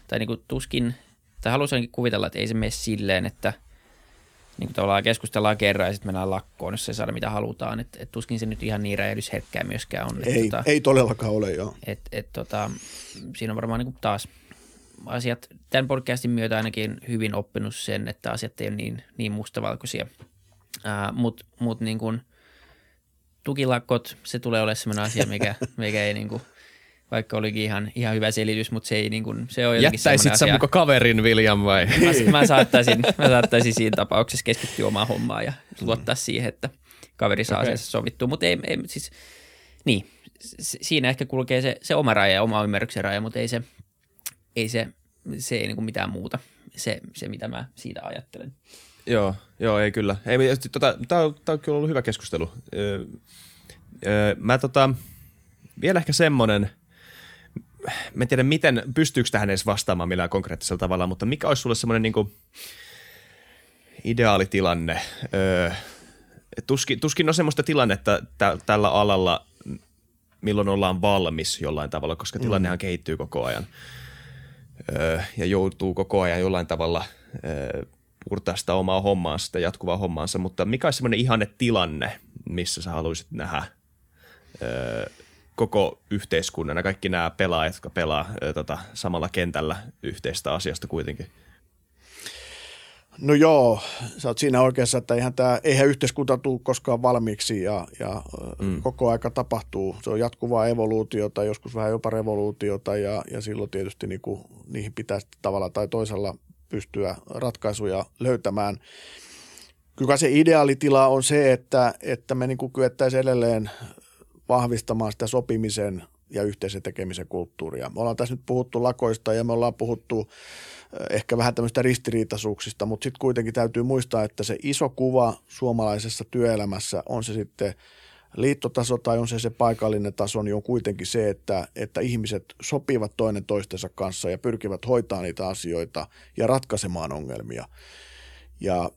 tai niin kuin tuskin, tai haluaisinkin kuvitella, että ei se mene silleen, että niin kuin tavallaan keskustellaan kerran ja sitten mennään lakkoon, jos ei saada mitä halutaan. Et, et tuskin se nyt ihan niin räjähdysherkkää myöskään on. Ei, tota, ei todellakaan ole, joo. Et, et, tota, siinä on varmaan niin kuin taas asiat, tämän podcastin myötä ainakin hyvin oppinut sen, että asiat ei ole niin, niin mustavalkoisia. Mutta mut niin kuin, tukilakot, se tulee olemaan sellainen asia, mikä, [laughs] mikä ei niin kuin, vaikka olikin ihan, ihan hyvä selitys, mutta se ei niin kuin, se on Jättäisit sä muka kaverin William vai? Mä, mä, saattaisin, mä saattaisin siinä tapauksessa keskittyä omaan hommaan ja luottaa siihen, että kaveri saa okay. asiassa sovittua, mutta ei, ei siis, niin, siinä ehkä kulkee se, se oma raja ja oma ymmärryksen raja, mutta ei se, ei se, se ei niin kuin mitään muuta, se, se mitä mä siitä ajattelen. Joo, joo, ei kyllä. Ei, tota, tämä on, on kyllä ollut hyvä keskustelu. Öö, öö, mä tota, vielä ehkä semmoinen – mä en tiedä, miten, pystyykö tähän edes vastaamaan millään konkreettisella tavalla, mutta mikä olisi sulle semmoinen niin ideaalitilanne? Öö, tuskin, tuskin on semmoista tilannetta tä, tällä alalla, milloin ollaan valmis jollain tavalla, koska tilannehan mm. kehittyy koko ajan öö, ja joutuu koko ajan jollain tavalla öö, purtaa sitä omaa hommaansa, sitä jatkuvaa hommaansa, mutta mikä olisi semmoinen ihanne tilanne, missä sä haluaisit nähdä öö, koko yhteiskunnan kaikki nämä pelaajat, jotka pelaa tota, samalla kentällä yhteistä asiasta kuitenkin? No joo, sä oot siinä oikeassa, että eihän, tää, eihän yhteiskunta tule koskaan valmiiksi ja, ja mm. koko aika tapahtuu. Se on jatkuvaa evoluutiota, joskus vähän jopa revoluutiota ja, ja silloin tietysti niinku, niihin pitää tavalla tai toisella pystyä ratkaisuja löytämään. Kyllä se ideaalitila on se, että, että me niinku kyettäisiin edelleen vahvistamaan sitä sopimisen ja yhteisen tekemisen kulttuuria. Me ollaan tässä nyt puhuttu lakoista ja me ollaan puhuttu eh, ehkä vähän tämmöistä ristiriitaisuuksista, mutta sitten kuitenkin täytyy muistaa, että se iso kuva suomalaisessa työelämässä on se sitten liittotaso tai on se se paikallinen taso, niin on kuitenkin se, että, että ihmiset sopivat toinen toistensa kanssa ja pyrkivät hoitaa niitä asioita ja ratkaisemaan ongelmia. Ja,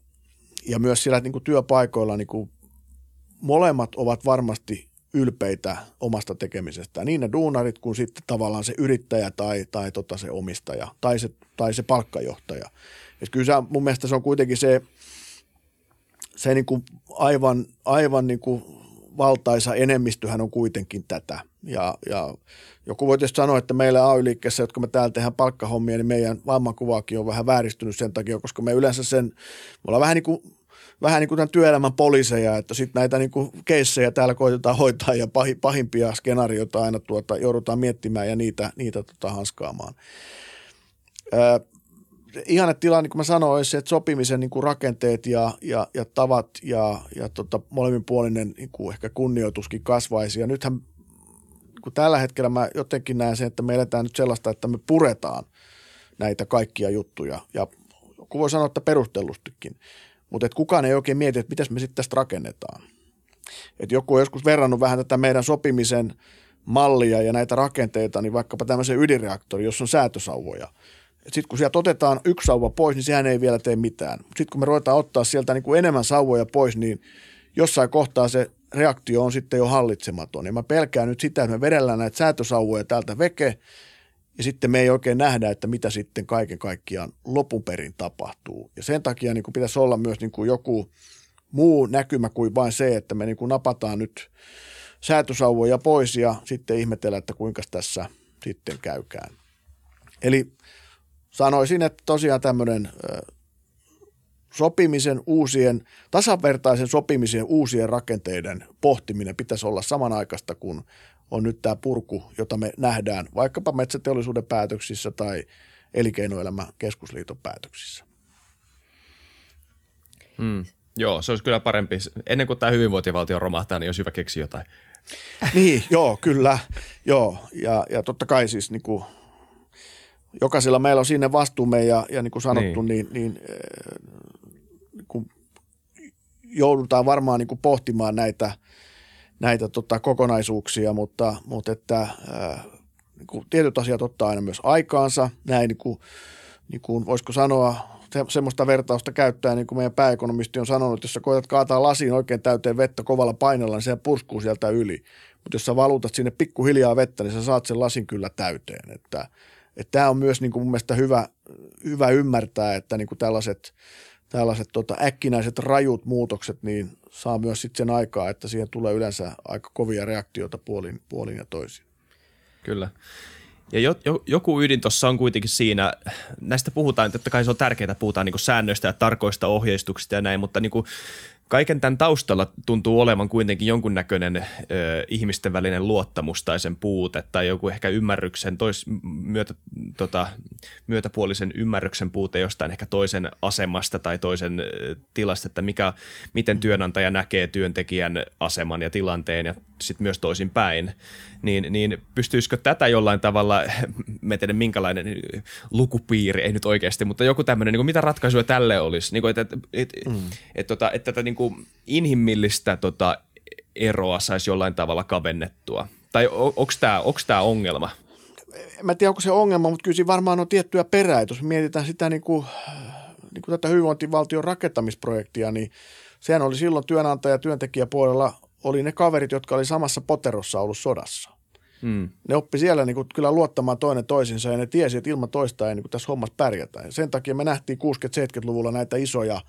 ja myös siellä niin kuin työpaikoilla niin kuin molemmat ovat varmasti ylpeitä omasta tekemisestään. Niin ne duunarit kuin sitten tavallaan se yrittäjä tai, tai tota se omistaja tai se, tai se palkkajohtaja. Et kyllä se, mun mielestä se on kuitenkin se, se niin kuin aivan, aivan niin kuin valtaisa enemmistöhän on kuitenkin tätä. Ja, ja joku voi tietysti sanoa, että meillä AY-liikkeessä, jotka me täällä tehdään palkkahommia, niin meidän vammakuvaakin on vähän vääristynyt sen takia, koska me yleensä sen, me ollaan vähän niin kuin vähän niin kuin tämän työelämän poliiseja, että sitten näitä niin keissejä täällä koitetaan hoitaa ja pahimpia skenaarioita aina tuota, joudutaan miettimään ja niitä, niitä tota hanskaamaan. Ää, ihana tilanne, niin kuin mä sanoin, se, että sopimisen niin kuin rakenteet ja, ja, ja tavat ja, ja tota, molemminpuolinen niin kuin ehkä kunnioituskin kasvaisi. Ja nythän kun tällä hetkellä mä jotenkin näen sen, että me eletään nyt sellaista, että me puretaan näitä kaikkia juttuja. Ja kun voi sanoa, että perustellustikin. Mutta kukaan ei oikein mieti, että miten me sitten tästä rakennetaan. Et joku on joskus verrannut vähän tätä meidän sopimisen mallia ja näitä rakenteita, niin vaikkapa tämmöisen ydinreaktori, jossa on säätösauvoja. Sitten kun sieltä otetaan yksi sauva pois, niin sehän ei vielä tee mitään. Sitten kun me ruvetaan ottaa sieltä niin kuin enemmän sauvoja pois, niin jossain kohtaa se reaktio on sitten jo hallitsematon. Ja mä pelkään nyt sitä, että me vedellään näitä säätösauvoja täältä veke, ja sitten me ei oikein nähdä, että mitä sitten kaiken kaikkiaan lopun perin tapahtuu. Ja sen takia niin kuin pitäisi olla myös niin kuin joku muu näkymä kuin vain se, että me niin kuin napataan nyt säätösauvoja pois ja sitten ihmetellä, että kuinka tässä sitten käykään. Eli sanoisin, että tosiaan tämmöinen sopimisen uusien, tasavertaisen sopimisen uusien rakenteiden pohtiminen pitäisi olla samanaikaista kuin on nyt tämä purku, jota me nähdään vaikkapa metsäteollisuuden päätöksissä tai elinkeinoelämän keskusliiton päätöksissä. Hmm. Joo, se olisi kyllä parempi. Ennen kuin tämä hyvinvointivaltio romahtaa, niin olisi hyvä keksiä jotain. [laughs] niin, joo, kyllä. Joo, ja, ja totta kai siis niin kuin, jokaisella meillä on sinne vastuumme ja, ja niin kuin sanottu, niin, niin, niin, niin kuin joudutaan varmaan niin kuin pohtimaan näitä, näitä tota, kokonaisuuksia, mutta, mutta että, ää, niin kuin tietyt asiat ottaa aina myös aikaansa. Näin niin kuin, niin kuin voisiko sanoa, se, semmoista vertausta käyttää, niin kuin meidän pääekonomisti on sanonut, että jos sä koetat kaataa lasiin oikein täyteen vettä kovalla painolla, niin se purskuu sieltä yli. Mutta jos sä valutat sinne pikkuhiljaa vettä, niin sä saat sen lasin kyllä täyteen. Että, että tämä on myös niin kuin mun mielestä hyvä, hyvä ymmärtää, että niin kuin tällaiset, tällaiset tota, äkkinäiset rajut muutokset niin saa myös sitten sen aikaa, että siihen tulee yleensä aika kovia reaktioita puolin, puolin ja toisin. Kyllä. Ja jo, jo, joku ydin tuossa on kuitenkin siinä, näistä puhutaan, että kai se on tärkeää, puhutaan niin säännöistä ja tarkoista ohjeistuksista ja näin, mutta niin kuin kaiken tämän taustalla tuntuu olevan kuitenkin jonkunnäköinen ö, ihmisten välinen luottamus tai sen puute tai joku ehkä ymmärryksen, tois, myötä, tota, myötäpuolisen ymmärryksen puute jostain ehkä toisen asemasta tai toisen ö, tilasta, että mikä, miten työnantaja näkee työntekijän aseman ja tilanteen ja sitten myös toisin päin. Niin, niin pystyisikö tätä jollain tavalla, [laughs] me tiedä minkälainen lukupiiri, ei nyt oikeasti, mutta joku tämmöinen, niin mitä ratkaisuja tälle olisi, niin kuin, että, että, että, mm. että, että, että, että tätä niin kuin inhimillistä tota, eroa saisi jollain tavalla kavennettua? Tai onko tämä tämä ongelma? Mä en tiedä, onko se ongelma, mutta kyllä siinä varmaan on tiettyä perää. Jos mietitään sitä niin kuin, niin kuin tätä hyvinvointivaltion rakentamisprojektia, niin sehän oli silloin työnantaja- ja työntekijäpuolella oli ne kaverit, jotka oli samassa poterossa ollut sodassa. Mm. Ne oppi siellä niin kuin, kyllä luottamaan toinen toisinsa ja ne tiesi, että ilman toista ei niin kuin, tässä hommassa pärjätä. Ja sen takia me nähtiin 60-70-luvulla näitä isoja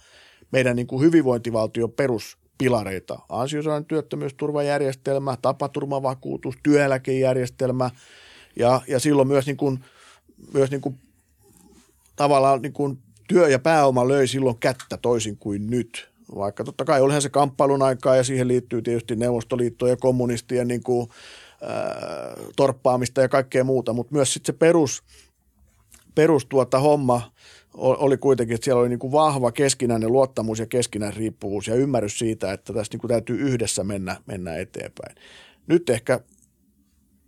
meidän niin kuin hyvinvointivaltion peruspilareita. Ansiosidonnainen työttömyysturvajärjestelmä, tapaturmavakuutus, työeläkejärjestelmä ja, ja silloin myös, niin kuin, myös niin kuin, tavallaan niin kuin työ ja pääoma löi silloin kättä toisin kuin nyt. Vaikka totta kai olihan se kamppailun aikaa ja siihen liittyy tietysti Neuvostoliitto ja kommunistien niin kuin, ää, torppaamista ja kaikkea muuta, mutta myös sitten se perus, perus tuota homma oli kuitenkin, että siellä oli niin kuin vahva keskinäinen luottamus ja keskinäinen riippuvuus ja ymmärrys siitä, että tässä niin kuin täytyy yhdessä mennä, mennä eteenpäin. Nyt ehkä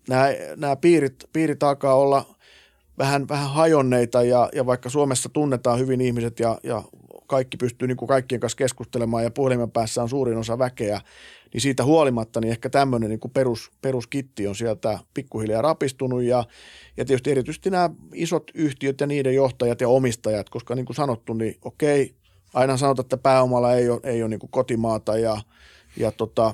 nämä, nämä piirit, piirit alkaa olla vähän, vähän hajonneita ja, ja vaikka Suomessa tunnetaan hyvin ihmiset ja, ja kaikki pystyy niin kuin kaikkien kanssa keskustelemaan ja puhelimen päässä on suurin osa väkeä, niin siitä huolimatta niin ehkä tämmöinen niin perus, peruskitti on sieltä pikkuhiljaa rapistunut ja, ja tietysti erityisesti nämä isot yhtiöt ja niiden johtajat ja omistajat, koska niin kuin sanottu, niin okei, aina sanotaan, että pääomalla ei ole, ei ole niin kuin kotimaata ja, ja tota,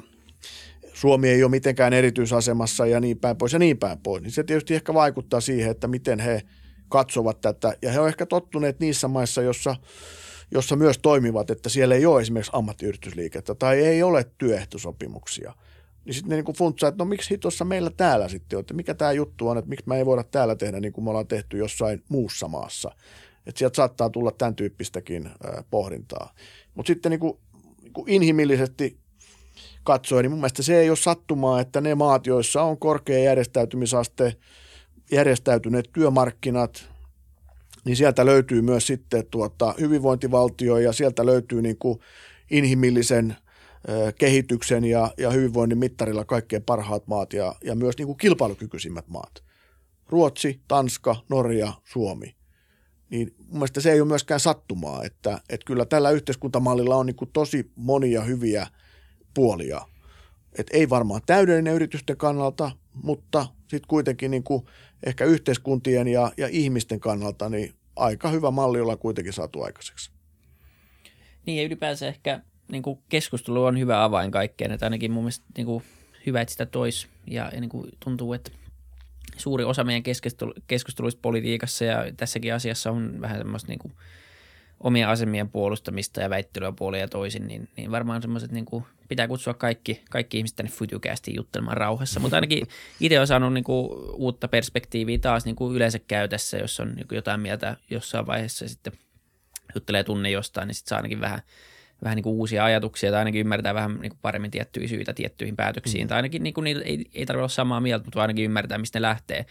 Suomi ei ole mitenkään erityisasemassa ja niin päin pois ja niin päin pois, niin se tietysti ehkä vaikuttaa siihen, että miten he katsovat tätä. Ja he ovat ehkä tottuneet niissä maissa, jossa jossa myös toimivat, että siellä ei ole esimerkiksi ammattiyhdistysliikettä tai ei ole työehtosopimuksia. Niin sitten ne niin funtsaa, että no miksi hitossa meillä täällä sitten on, että mikä tämä juttu on, että miksi me ei voida täällä tehdä niin kuin me ollaan tehty jossain muussa maassa. Että sieltä saattaa tulla tämän tyyppistäkin pohdintaa. Mutta sitten niin kuin, niin kuin inhimillisesti katsoen, niin mun mielestä se ei ole sattumaa, että ne maat, joissa on korkea järjestäytymisaste, järjestäytyneet työmarkkinat, niin sieltä löytyy myös sitten tuota hyvinvointivaltio ja sieltä löytyy niin kuin inhimillisen kehityksen ja, ja hyvinvoinnin mittarilla kaikkein parhaat maat ja, ja myös niin kuin kilpailukykyisimmät maat. Ruotsi, Tanska, Norja, Suomi. Niin mun mielestä se ei ole myöskään sattumaa, että, että kyllä tällä yhteiskuntamallilla on niin kuin tosi monia hyviä puolia. Et ei varmaan täydellinen yritysten kannalta, mutta sitten kuitenkin niin kuin ehkä yhteiskuntien ja, ja ihmisten kannalta niin aika hyvä malli ollaan kuitenkin saatu aikaiseksi. Niin ja ylipäänsä ehkä niin kuin keskustelu on hyvä avain kaikkeen, että ainakin mun mielestä niin kuin hyvä, että sitä tois ja, ja niin kuin tuntuu, että suuri osa meidän keskustelu, keskusteluista politiikassa ja tässäkin asiassa on vähän semmoista niin kuin omia asemien puolustamista ja väittelyä puolia toisin, niin, niin varmaan semmoiset niin kuin pitää kutsua kaikki, kaikki ihmiset tänne Futucastiin juttelemaan rauhassa. Mutta ainakin itse olen saanut niinku uutta perspektiiviä taas niinku yleensä käytössä, jos on niinku jotain mieltä jossain vaiheessa sitten juttelee tunne jostain, niin sitten saa ainakin vähän, vähän niinku uusia ajatuksia tai ainakin ymmärtää vähän niinku paremmin tiettyjä syitä tiettyihin päätöksiin. Mm. Tai ainakin niinku niitä ei, ei tarvitse olla samaa mieltä, mutta ainakin ymmärtää, mistä ne lähtee.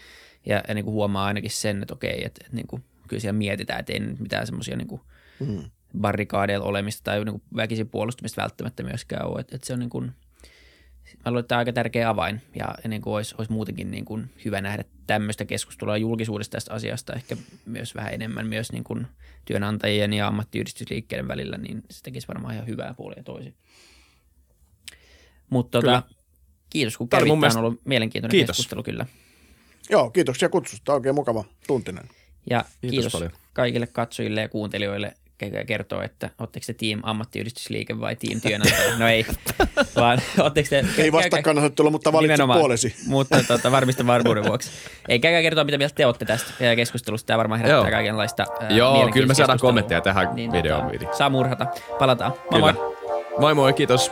Ja, ja niinku huomaa ainakin sen, että okei, että, että niinku, kyllä siellä mietitään, että ei nyt mitään semmoisia niinku – mm. Barrikaadeilla olemista tai niin väkisin puolustamista välttämättä myöskään ole. Että, että se on niin kuin, mä luulen, että tämä on aika tärkeä avain ja niin kuin olisi, olisi muutenkin niin kuin hyvä nähdä tämmöistä keskustelua julkisuudesta tästä asiasta ehkä myös vähän enemmän myös niin kuin työnantajien ja ammattiyhdistysliikkeiden välillä, niin se tekisi varmaan ihan hyvää puolia toisin. Mutta tota, kiitos kun kävit. Tämä on ollut mielenkiintoinen kiitos. keskustelu kyllä. Joo, kiitoksia kutsusta. Oikein mukava tuntinen. Ja kiitos, kiitos paljon. kaikille katsojille ja kuuntelijoille kertoo, että oletteko te team ammattiyhdistysliike vai team työnantaja. No ei, [laughs] vaan oletteko te... Ei vastakkainasettelu, mutta valitse puolesi. Mutta tuota, varmista varmuuden vuoksi. Ei käykää kertoa, mitä mieltä te olette tästä keskustelusta. Tämä varmaan herättää Joo. kaikenlaista Joo, kyllä me saadaan kommentteja tähän niin, videoon. Tota, saa murhata. Palataan. Moi kyllä. moi. Moi moi, kiitos.